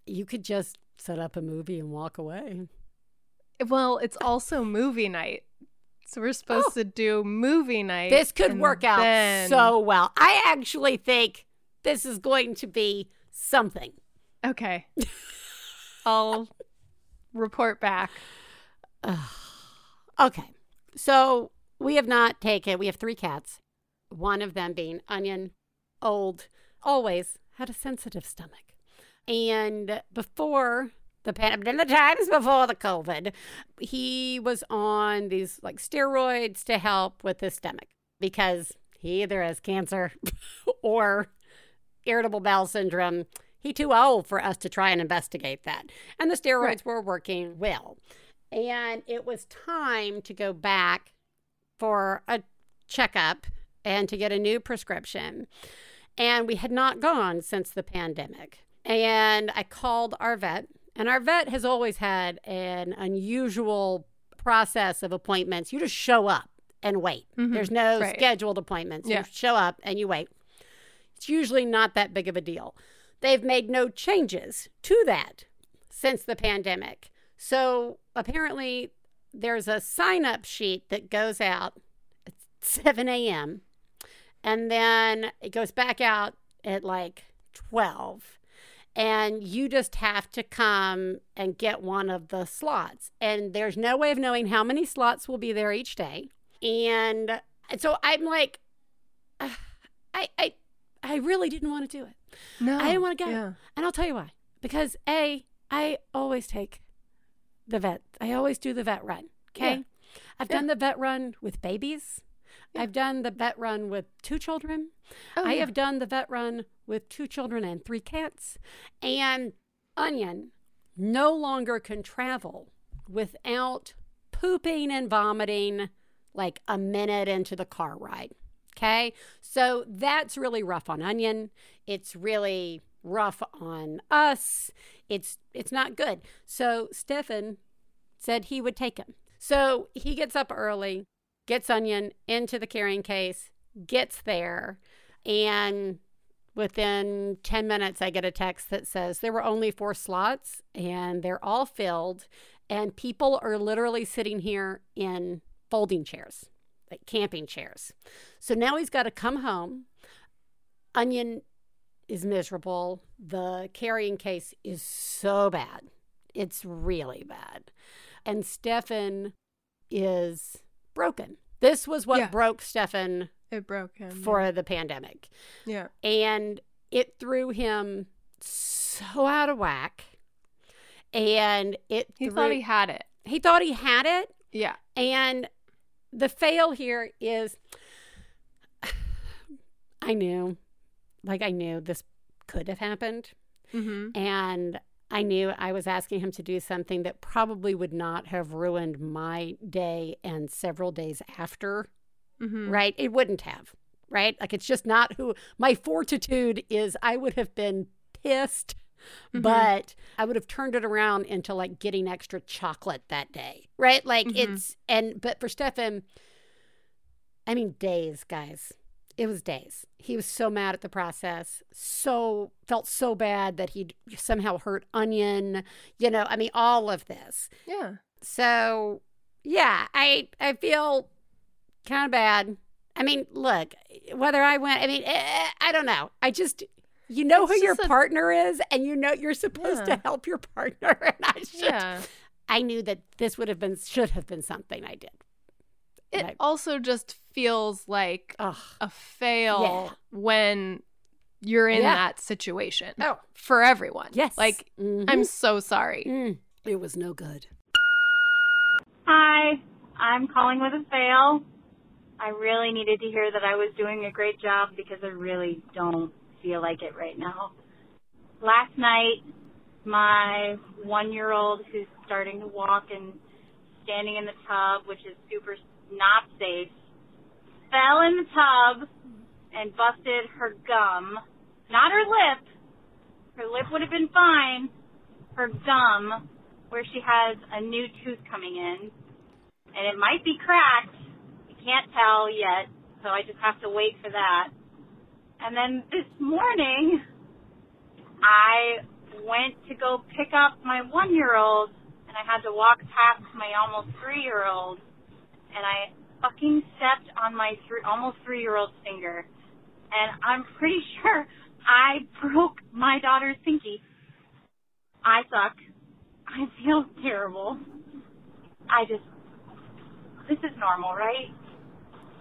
You could just set up a movie and walk away. Well, it's also movie night. So we're supposed Oh. to do movie night. This could work out then- so well. I actually think this is going to be something. Okay. I'll report back. Okay. So we have not taken, we have three cats, one of them being Onion, old, always had a sensitive stomach. And before the in the times before the COVID, he was on these like steroids to help with his stomach because he either has cancer or irritable bowel syndrome. He too old for us to try and investigate that. And the steroids Right. were working well. And it was time to go back for a checkup and to get a new prescription. And we had not gone since the pandemic. And I called our vet, and our vet has always had an unusual process of appointments. You just show up and wait. Mhm. There's no Right. scheduled appointments. Yeah. You show up and you wait. It's usually not that big of a deal. They've made no changes to that since the pandemic. So apparently, there's a sign up sheet that goes out at 7 a.m. and then it goes back out at like 12 and you just have to come and get one of the slots and there's no way of knowing how many slots will be there each day and so i'm like "Ugh, i i i really didn't want to do it No. I didn't want to go. Yeah. And I'll tell you why. Because A, I always take the vet. I always do the vet run. Okay. Yeah. I've Yeah. done the vet run with babies. I've done the vet run with two children. Oh, I have done the vet run with two children and three cats. And Onion no longer can travel without pooping and vomiting like a minute into the car ride. Okay. So that's really rough on Onion. It's really rough on us. It's it's not good. So Stefan said he would take him. So he gets up early, gets Onion into the carrying case, gets there, and within 10 minutes I get a text that says there were only four slots and they're all filled and people are literally sitting here in folding chairs, like camping chairs. So now he's got to come home. Onion is miserable. The carrying case is so bad. It's really bad. And Stefan is broken. This was what Yeah. broke Stefan It broke him. for the pandemic. yeah. And it threw him so out of whack. And it He threw, thought he had it. he thought he had it. Yeah. And the fail here is I knew, like, I knew this could have happened. Mm-hmm. And I knew I was asking him to do something that probably would not have ruined my day and several days after, Mm-hmm. right? It wouldn't have, right? Like, it's just not who my fortitude is. I would have been pissed. Mhm. But I would have turned it around into like getting extra chocolate that day, right? Like Mhm. it's, and, but for Stefan, I mean, days, guys. It was days. He was so mad at the process, so felt so bad that he'd somehow hurt Onion, you know, I mean, all of this. Yeah. So, yeah, I I feel kind of bad. I mean, look, whether I went, I mean, eh, I don't know. I just, you know It's who your a- partner is, and you know you're supposed Yeah. to help your partner. And I should, Yeah. I knew that this would have been, should have been something I did. It Right. also just feels like Ugh. a fail Yeah. when you're in Yeah. that situation Oh, for everyone. yes. Like, Mhm. I'm so sorry. Mm. It was no good. Hi, I'm calling with a fail. I really needed to hear that I was doing a great job because I really don't feel like it right now. Last night, my one year old who's starting to walk and standing in the tub, which is super not safe, fell in the tub and busted her gum. Not her lip. Her lip would have been fine. Her gum, where she has a new tooth coming in and it might be cracked. Can't tell yet, so I just have to wait for that. And then this morning, I went to go pick up my one year old, and I had to walk past my almost three year old, and I fucking stepped on my three, almost three year old's finger. And I'm pretty sure I broke my daughter's pinky. I suck. I feel terrible. I just this is normal, right?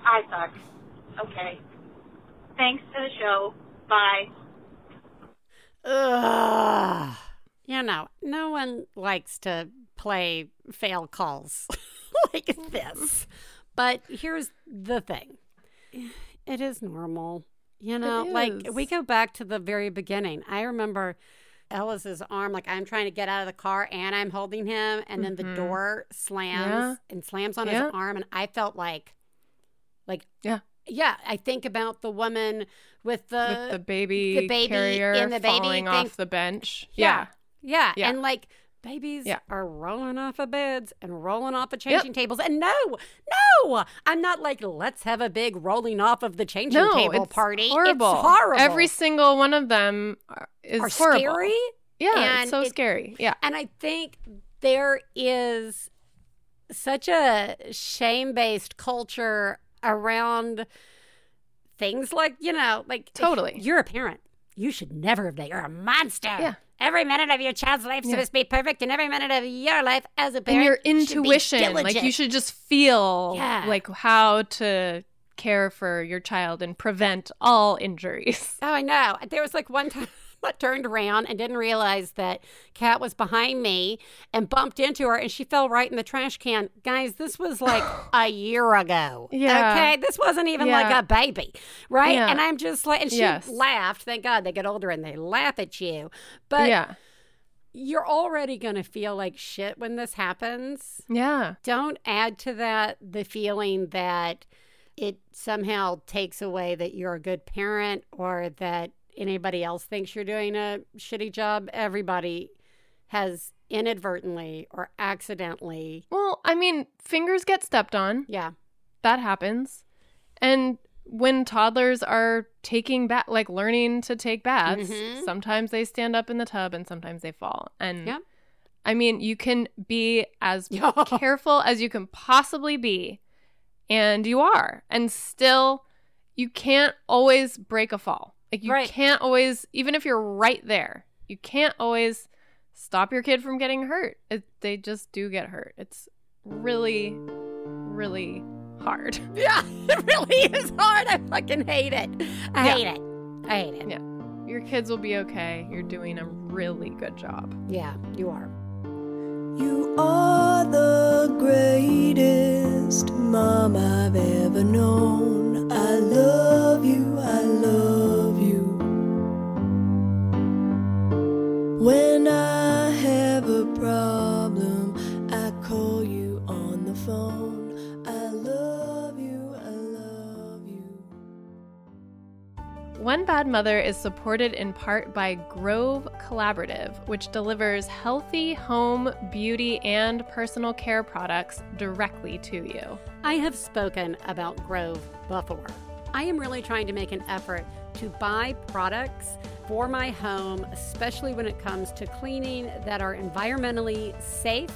I suck. Okay. Thanks for the show. Bye. Ugh. You know, no one likes to play fail calls like this. But here's the thing it is normal. You know, like we go back to the very beginning. I remember Ellis's arm, like I'm trying to get out of the car and I'm holding him, and then the Mhm. door slams Yeah. and slams on Yeah. his arm, and I felt like, like, Yeah. yeah. I think about the woman with the, With the baby, the baby carrier and the baby falling thing- off the bench. Yeah. Yeah. Yeah. Yeah. And like Babies Yeah. are rolling off of beds and rolling off of changing tables. And no, no, I'm not like, let's have a big rolling off of the changing No, table it's party. horrible. It's horrible. Every single one of them are- is are horrible. scary. Yeah, and so it- scary. Yeah. And I think there is such a shame based culture around things like, you know, like Totally. You're a parent. You should never have that. You're a monster. Yeah. Every minute of your child's life Yeah. supposed to be perfect, and every minute of your life as a parent and your intuition like you should just feel Yeah. like how to care for your child and prevent all injuries Oh, I know. There was like one time I turned around and didn't realize that Kat was behind me and bumped into her and she fell right in the trash can. Guys, this was like a year ago. Yeah. Okay. This wasn't even Yeah. like a baby. Right. Yeah. And I'm just like, and she Yes. laughed. Thank God they get older and they laugh at you. But yeah you're already going to feel like shit when this happens. yeah Don't add to that the feeling that it somehow takes away that you're a good parent or that anybody else thinks you're doing a shitty job. Everybody has inadvertently or accidentally. well i mean fingers get stepped on Yeah. that happens and when toddlers are taking bath like learning to take baths Mhm. sometimes they stand up in the tub and sometimes they fall and Yep. i mean you can be as careful as you can possibly be and you are and still you can't always break a fall like you Right. can't always even if you're right there you can't always stop your kid from getting hurt it, they just do get hurt it's really really hard Yeah. It really is hard. I fucking hate it. I Yeah. hate it. I hate it. Yeah. your kids will be okay you're doing a really good job Yeah, you are. You are the greatest mom I've ever known. I love you, I love When I have a problem, I call you on the phone. I love you, I love you. One Bad Mother is supported in part by Grove Collaborative, which delivers healthy home, beauty, and personal care products directly to you. I have spoken about Grove before. I am really trying to make an effort to buy products for my home, especially when it comes to cleaning that are environmentally safe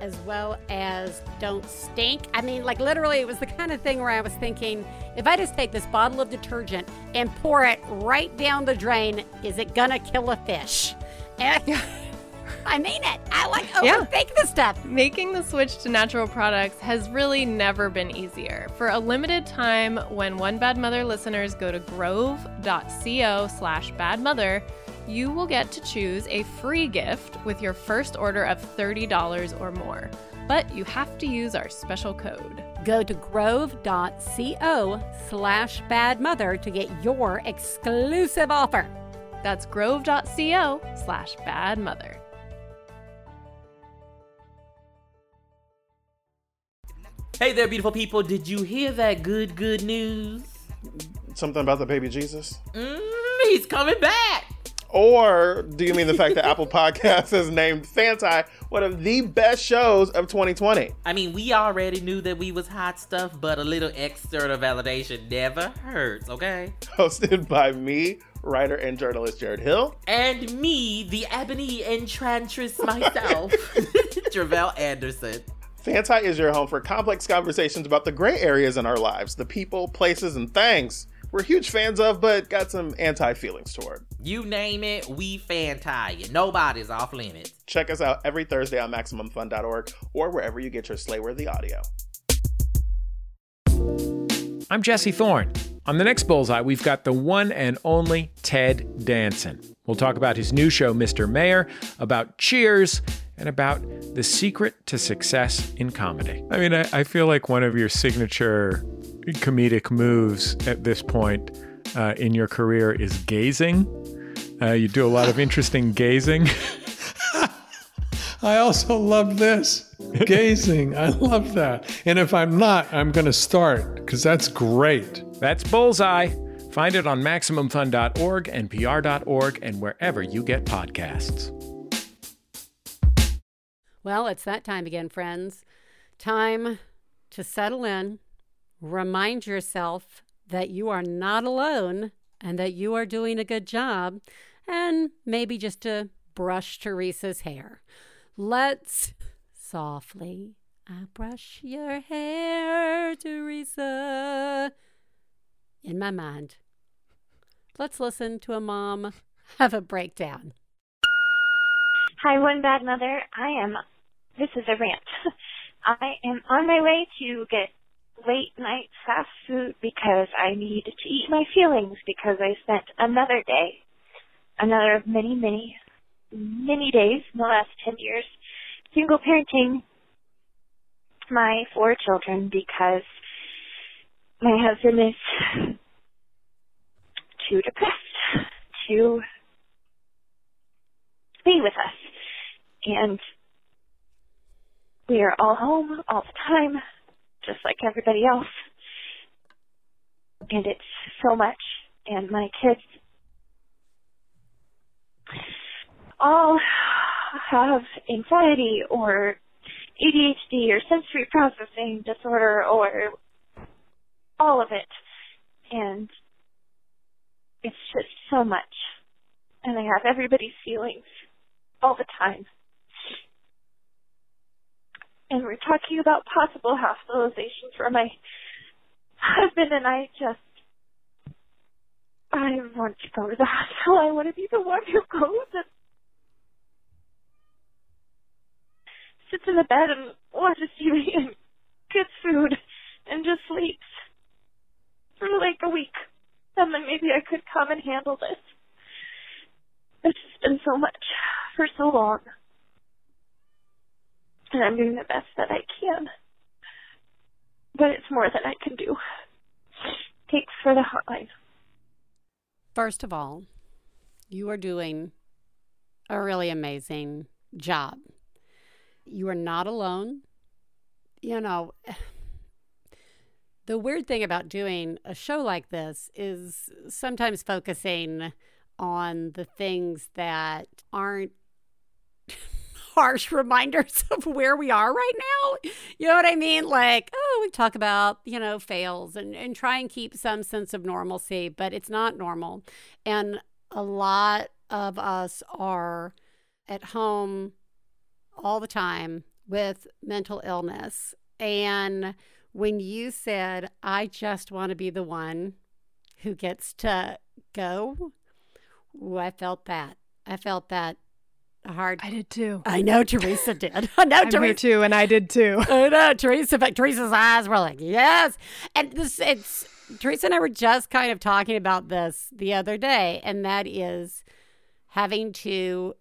as well as don't stink. I mean, like literally, it was the kind of thing where I was thinking if I just take this bottle of detergent and pour it right down the drain, is it gonna kill a fish? And I mean it. I like Yeah. overthink this stuff. Making the switch to natural products has really never been easier. For a limited time, when One Bad Mother listeners go to grove.co slash badmother, you will get to choose a free gift with your first order of $30 or more. But you have to use our special code. Go to grove.co slash badmother to get your exclusive offer. That's grove.co slash badmother. Hey there, beautiful people. Did you hear that good, good news? Something about the baby Jesus? Mm, he's coming back. Or do you mean the fact that Apple Podcasts has named Fanti one of the best shows of 2020? I mean, we already knew that we was hot stuff, but a little external validation never hurts, okay? Hosted by me, writer and journalist Jarrett Hill. And me, the ebony enchantress myself, Tre'vell Anderson. Fanti is your home for complex conversations about the gray areas in our lives, the people, places, and things we're huge fans of, but got some anti feelings toward. You name it, we fan tie you. Nobody's off limits. Check us out every Thursday on MaximumFun.org or wherever you get your Slayworthy audio. I'm Jesse Thorne. On the next Bullseye, we've got the one and only Ted Danson. We'll talk about his new show, Mr. Mayor, about Cheers, and about the secret to success in comedy. I mean, I, I feel like one of your signature comedic moves at this point uh, in your career is gazing. Uh, you do a lot of interesting gazing. I also love this gazing. I love that. And if I'm not, I'm going to start because that's great. That's Bullseye. Find it on MaximumFun.org, NPR.org, and wherever you get podcasts. Well, it's that time again, friends. Time to settle in, remind yourself that you are not alone and that you are doing a good job, and maybe just to brush Theresa's hair. Let's softly I brush your hair, Theresa. In my mind. Let's listen to a mom have a breakdown. Hi, one bad mother. I am. This is a rant. I am on my way to get late night fast food because I need to eat my feelings because I spent another day, another of many, many, many days in the last 10 years single parenting my four children because my husband is too depressed to be with us. And we are all home all the time, just like everybody else. And it's so much. And my kids all have anxiety or ADHD or sensory processing disorder or all of it. And it's just so much. And I have everybody's feelings all the time. And we're talking about possible hospitalization for my husband and I just I want to go to the hospital. I want to be the one who goes and sits in the bed and watches TV and gets food and just sleeps for like a week. And then maybe I could come and handle this. It's just been so much for so long. And I'm doing the best that I can. But it's more than I can do. Thanks for the hotline. First of all, you are doing a really amazing job. You are not alone. You know, the weird thing about doing a show like this is sometimes focusing on the things that aren't harsh reminders of where we are right now. You know what I mean? Like, oh, we talk about, you know, fails and, and try and keep some sense of normalcy, but it's not normal. And a lot of us are at home all the time with mental illness. And when you said, I just want to be the one who gets to go, ooh, I felt that. I felt that hard. I did too. I know Theresa did. I know I'm Theresa too, and I did too. I know Theresa. But Theresa's eyes were like, yes. And this, it's Theresa and I were just kind of talking about this the other day, and that is having to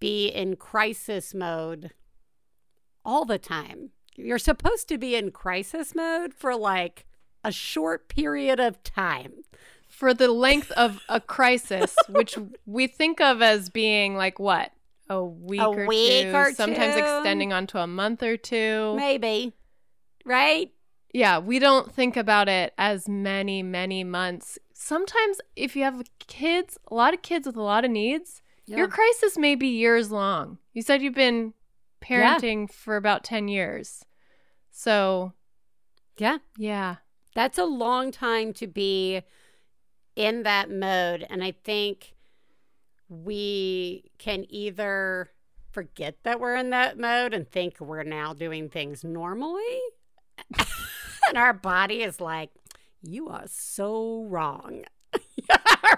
be in crisis mode all the time. You're supposed to be in crisis mode for like a short period of time. For the length of a crisis, which we think of as being like what? A week, A or, week two, or sometimes two. extending onto a month or two. Maybe. Right? Yeah, we don't think about it as many, many months. Sometimes, if you have kids, a lot of kids with a lot of needs, Yeah. your crisis may be years long. You said you've been Yeah. parenting for about 10 years. So, Yeah. yeah. That's a long time to be in that mode. And I think we can either forget that we're in that mode and think we're now doing things normally. and our body is like, you are so wrong.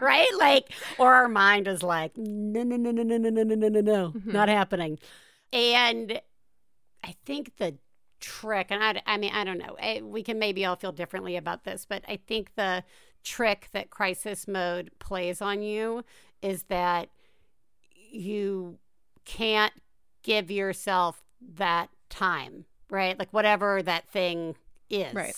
right? Like, or our mind is like, no, no, no, no, no, no, no, no, no, no, no, Mhm. not happening. And I think the trick, and I, I mean, I don't know, eh, we can maybe all feel differently about this, but I think the trick that crisis mode plays on you is that you can't give yourself that time, right? Like whatever that thing is. Right.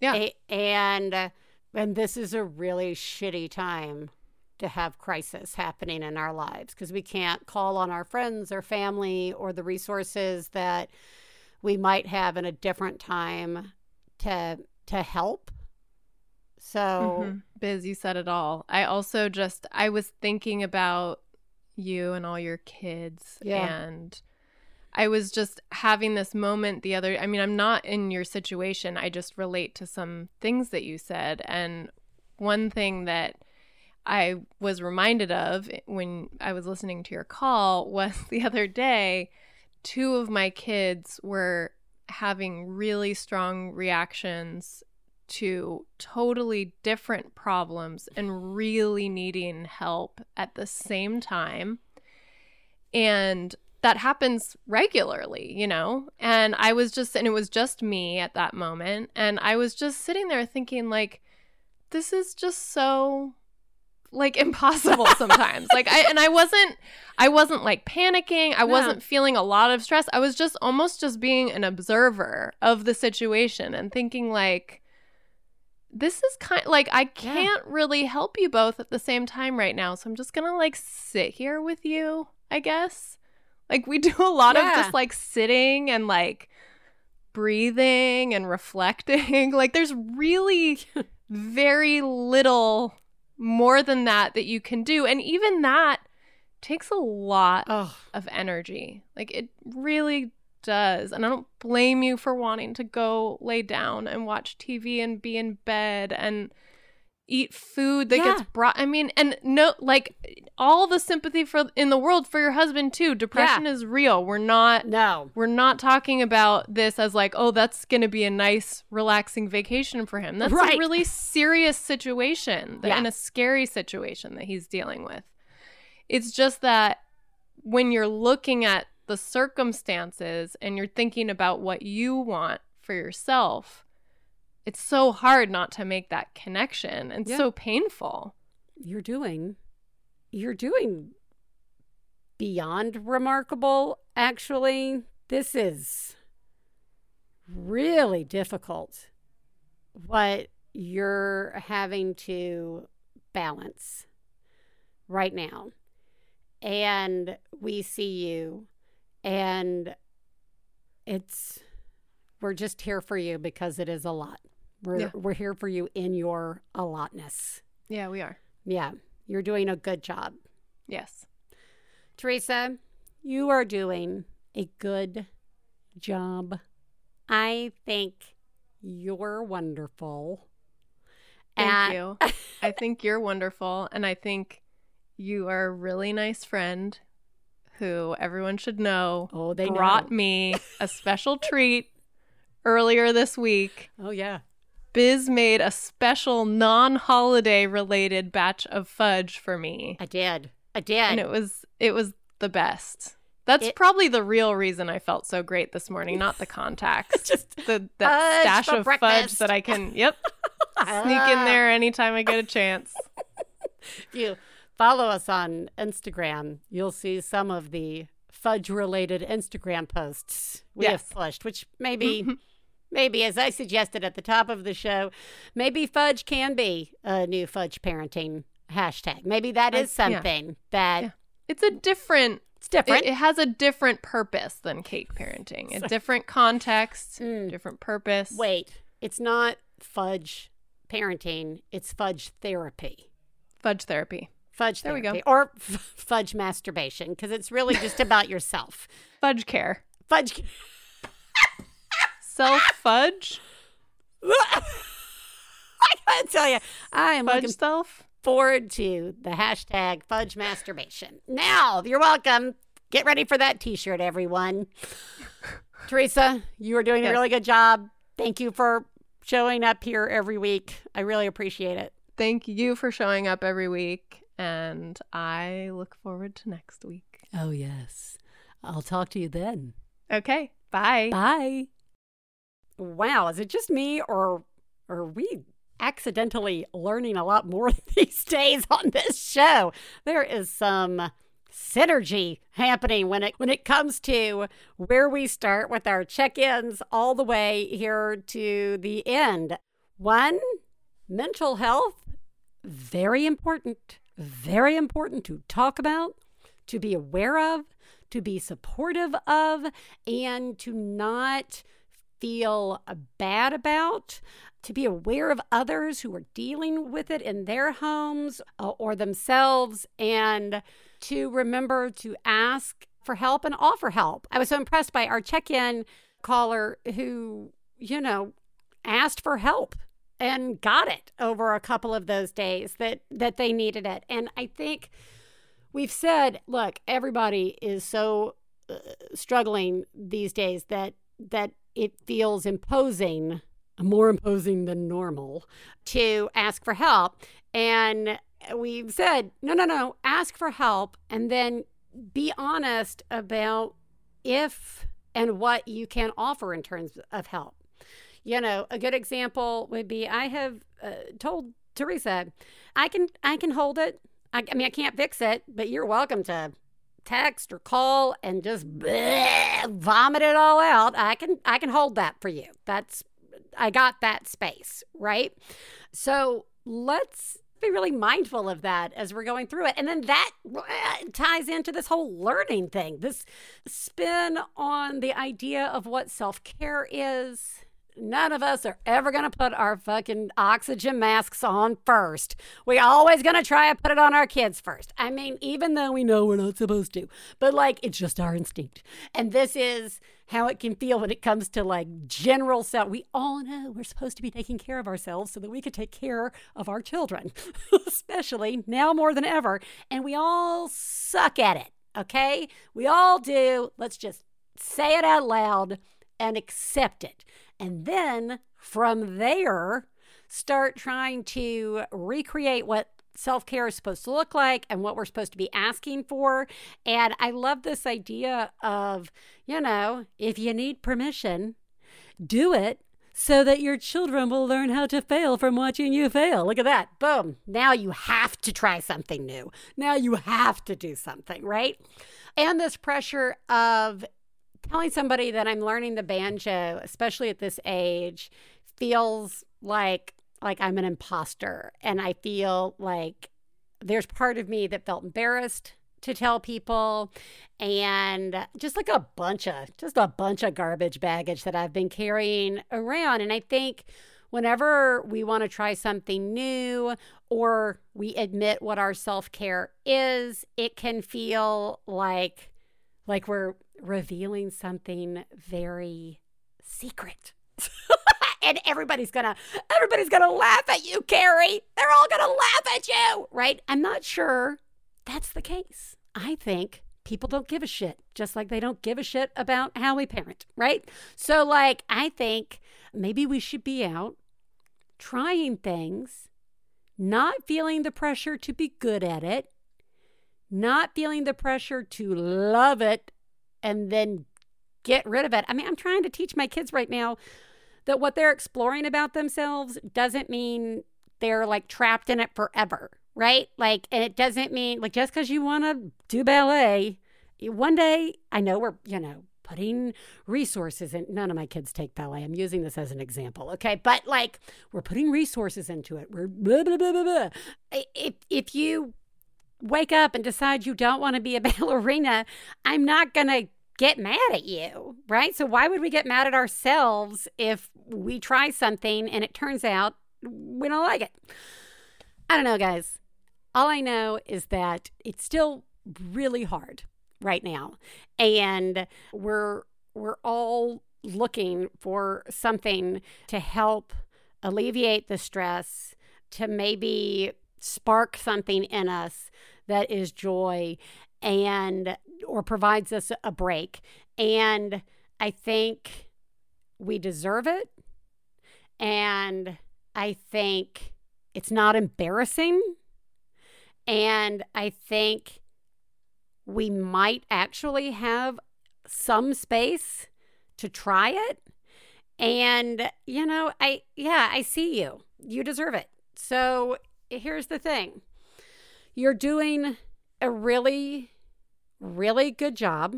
Yeah. A- and uh, and this is a really shitty time to have crisis happening in our lives because we can't call on our friends or family or the resources that we might have in a different time to to help. So Mhm. Biz, you said it all. I also just I was thinking about you and all your kids Yeah. and I was just having this moment the other I mean, I'm not in your situation. I just relate to some things that you said and one thing that I was reminded of when I was listening to your call was the other day two of my kids were having really strong reactions to totally different problems and really needing help at the same time. And that happens regularly, you know? And I was just, and it was just me at that moment. And I was just sitting there thinking, like, this is just so like impossible sometimes like i and i wasn't i wasn't like panicking i No. wasn't feeling a lot of stress i was just almost just being an observer of the situation and thinking like this is kind like i can't really help you both at the same time right now so i'm just gonna like sit here with you i guess. Like we do a lot of just like sitting and like breathing and reflecting. Like there's really very little more than that that you can do and even that takes a lot of energy. Like it really does. And i don't blame you for wanting to go lay down and watch tv and be in bed and eat food that gets brought i mean and no like all the sympathy for in the world for your husband too. Depression is real. We're not no. we're not talking about this as like oh that's gonna be a nice relaxing vacation for him. That's Right. a really serious situation that, Yeah. and a scary situation that he's dealing with. It's just that when you're looking at the circumstances and you're thinking about what you want for yourself it's so hard not to make that connection. And Yeah. so painful. You're doing you're doing beyond remarkable actually. This is really difficult what you're having to balance right now. And we see you and it's we're just here for you because it is a lot we're Yeah. we're here for you in your allotness yeah we are yeah, you're doing a good job. yes Theresa, you are doing a good job. I think you're wonderful. Thank And- you. I think you're wonderful. And I think you are a really nice friend who everyone should know oh, they brought know. me a special treat earlier this week. Oh, yeah. Biz made a special non holiday related batch of fudge for me. I did. I did. And it was it was the best. That's It- probably the real reason I felt so great this morning, not the contacts. Just the that stash of fudge that I can yep. Sneak in there anytime I get a chance. You follow us on Instagram, you'll see some of the fudge related Instagram posts we Yes. have pushed, which maybe, maybe, as I suggested at the top of the show, maybe fudge can be a new fudge parenting hashtag. Maybe that is is yeah. something that It's a different it's different. It, it has a different purpose than cake parenting. A different context, different purpose. Mm. Wait, it's not fudge parenting, it's fudge therapy. Fudge therapy. Fudge There we go. Or f- fudge masturbation, because it's really just about yourself. Fudge care. Fudge. Self fudge. I gotta tell you, I am Fudge looking self. forward to the hashtag fudge masturbation. Now, you're welcome. Get ready for that t shirt, everyone. Theresa, you are doing a really good job. Thank you for showing up here every week. I really appreciate it. Thank you for showing up every week. And I look forward to next week. Oh, yes. I'll talk to you then. Okay. Bye. Bye. Wow, is it just me or are we accidentally learning a lot more these days on this show? There is some synergy happening when it when it comes to where we start with our check-ins all the way here to the end. One, mental health very important, very important to talk about, to be aware of, to be supportive of, and to not feel bad about, to be aware of others who are dealing with it in their homes uh, or themselves, and to remember to ask for help and offer help. I was so impressed by our check in caller who, you know, asked for help and got it over a couple of those days that that they needed it. And I think we've said, look, everybody is so uh, struggling these days that that it feels imposing, more imposing than normal to ask for help. And we've said, no, no, no, ask for help and then be honest about if and what you can offer in terms of help. You know, a good example would be I have uh, told Theresa, I can I can hold it. I, I, mean, I can't fix it, but you're welcome to text or call and just bleh, vomit it all out. I can I can hold that for you. That's I got that space, right? So let's be really mindful of that as we're going through it. And then that ties into this whole learning thing, this spin on the idea of what self care is none of us are ever going to put our fucking oxygen masks on first. We always going to try to put it on our kids first. I mean, even though we know we're not supposed to, but like it's just our instinct. And this is how it can feel when it comes to like general self. We all know we're supposed to be taking care of ourselves so that we can take care of our children, especially now more than ever. And we all suck at it. Okay. We all do. Let's just say it out loud and accept it. And then from there, start trying to recreate what self care is supposed to look like and what we're supposed to be asking for. And I love this idea of, you know, if you need permission, do it so that your children will learn how to fail from watching you fail. Look at that. Boom. Now you have to try something new. Now you have to do something, right? And this pressure of telling somebody that I'm learning the banjo, especially at this age, feels like like I'm an imposter. And I feel like there's part of me that felt embarrassed to tell people. And just like a bunch of just a bunch of garbage baggage that I've been carrying around. And I think whenever we want to try something new or we admit what our self-care is it can feel like like we're revealing something very secret. and everybody's gonna everybody's gonna laugh at you, Carrie. They're all gonna laugh at you, right? I'm not sure that's the case. I think people don't give a shit, just like they don't give a shit about how we parent, right? So, like, I think maybe we should be out trying things, not feeling the pressure to be good at it, not feeling the pressure to love it and then get rid of it. I mean, I'm trying to teach my kids right now that what they're exploring about themselves doesn't mean they're like trapped in it forever, right? Like, and it doesn't mean like just because you want to do ballet, one day, I know we're, you know, putting resources in. None of my kids take ballet. I'm using this as an example, okay? But like, we're putting resources into it. We're blah, blah, blah, blah, blah. If, if you wake up and decide you don't want to be a ballerina, I'm not going to get mad at you, right? So why would we get mad at ourselves if we try something and it turns out we don't like it? I don't know, guys. All I know is that it's still really hard right now. And we're we're all looking for something to help alleviate the stress, to maybe spark something in us that is joy and or provides us a break. And i think we deserve it. And i think it's not embarrassing. And i think we might actually have some space to try it. And you know i yeah i see you. You deserve it. So here's the thing you're doing a really, really good job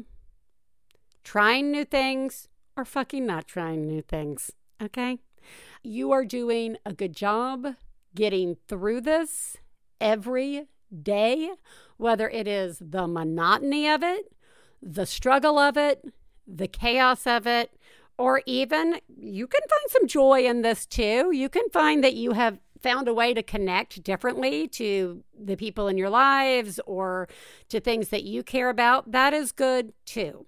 trying new things or fucking not trying new things. Okay? You are doing a good job getting through this every day, whether it is the monotony of it, the struggle of it, the chaos of it, or even you can find some joy in this too. You can find that you have found a way to connect differently to the people in your lives or to things that you care about, that is good too.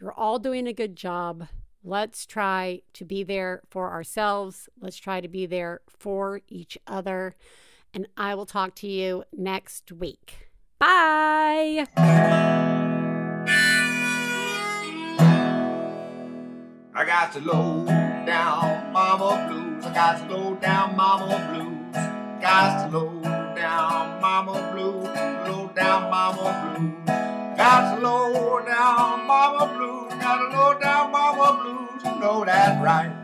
You're all doing a good job. Let's try to be there for ourselves. Let's try to be there for each other. And I will talk to you next week. Bye. I got to low down mama blues. I got to low down mama blues. Got to low down mama blues. Low down mama blues. Got to low down mama blues. Got to low down mama blues. You know that's right.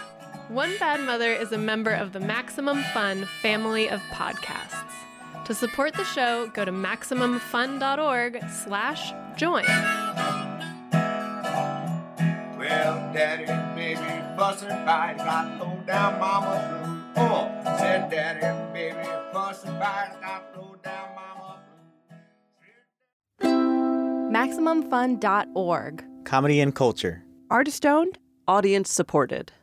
One Bad Mother is a member of the Maximum Fun family of podcasts. To support the show, go to MaximumFun.org slash join. Well, daddy and baby fussing fight. Got low down mama blues. Oh, said daddy and baby fussing fight. Got low down mama MaximumFun.org. Comedy and culture. Artist owned, audience supported.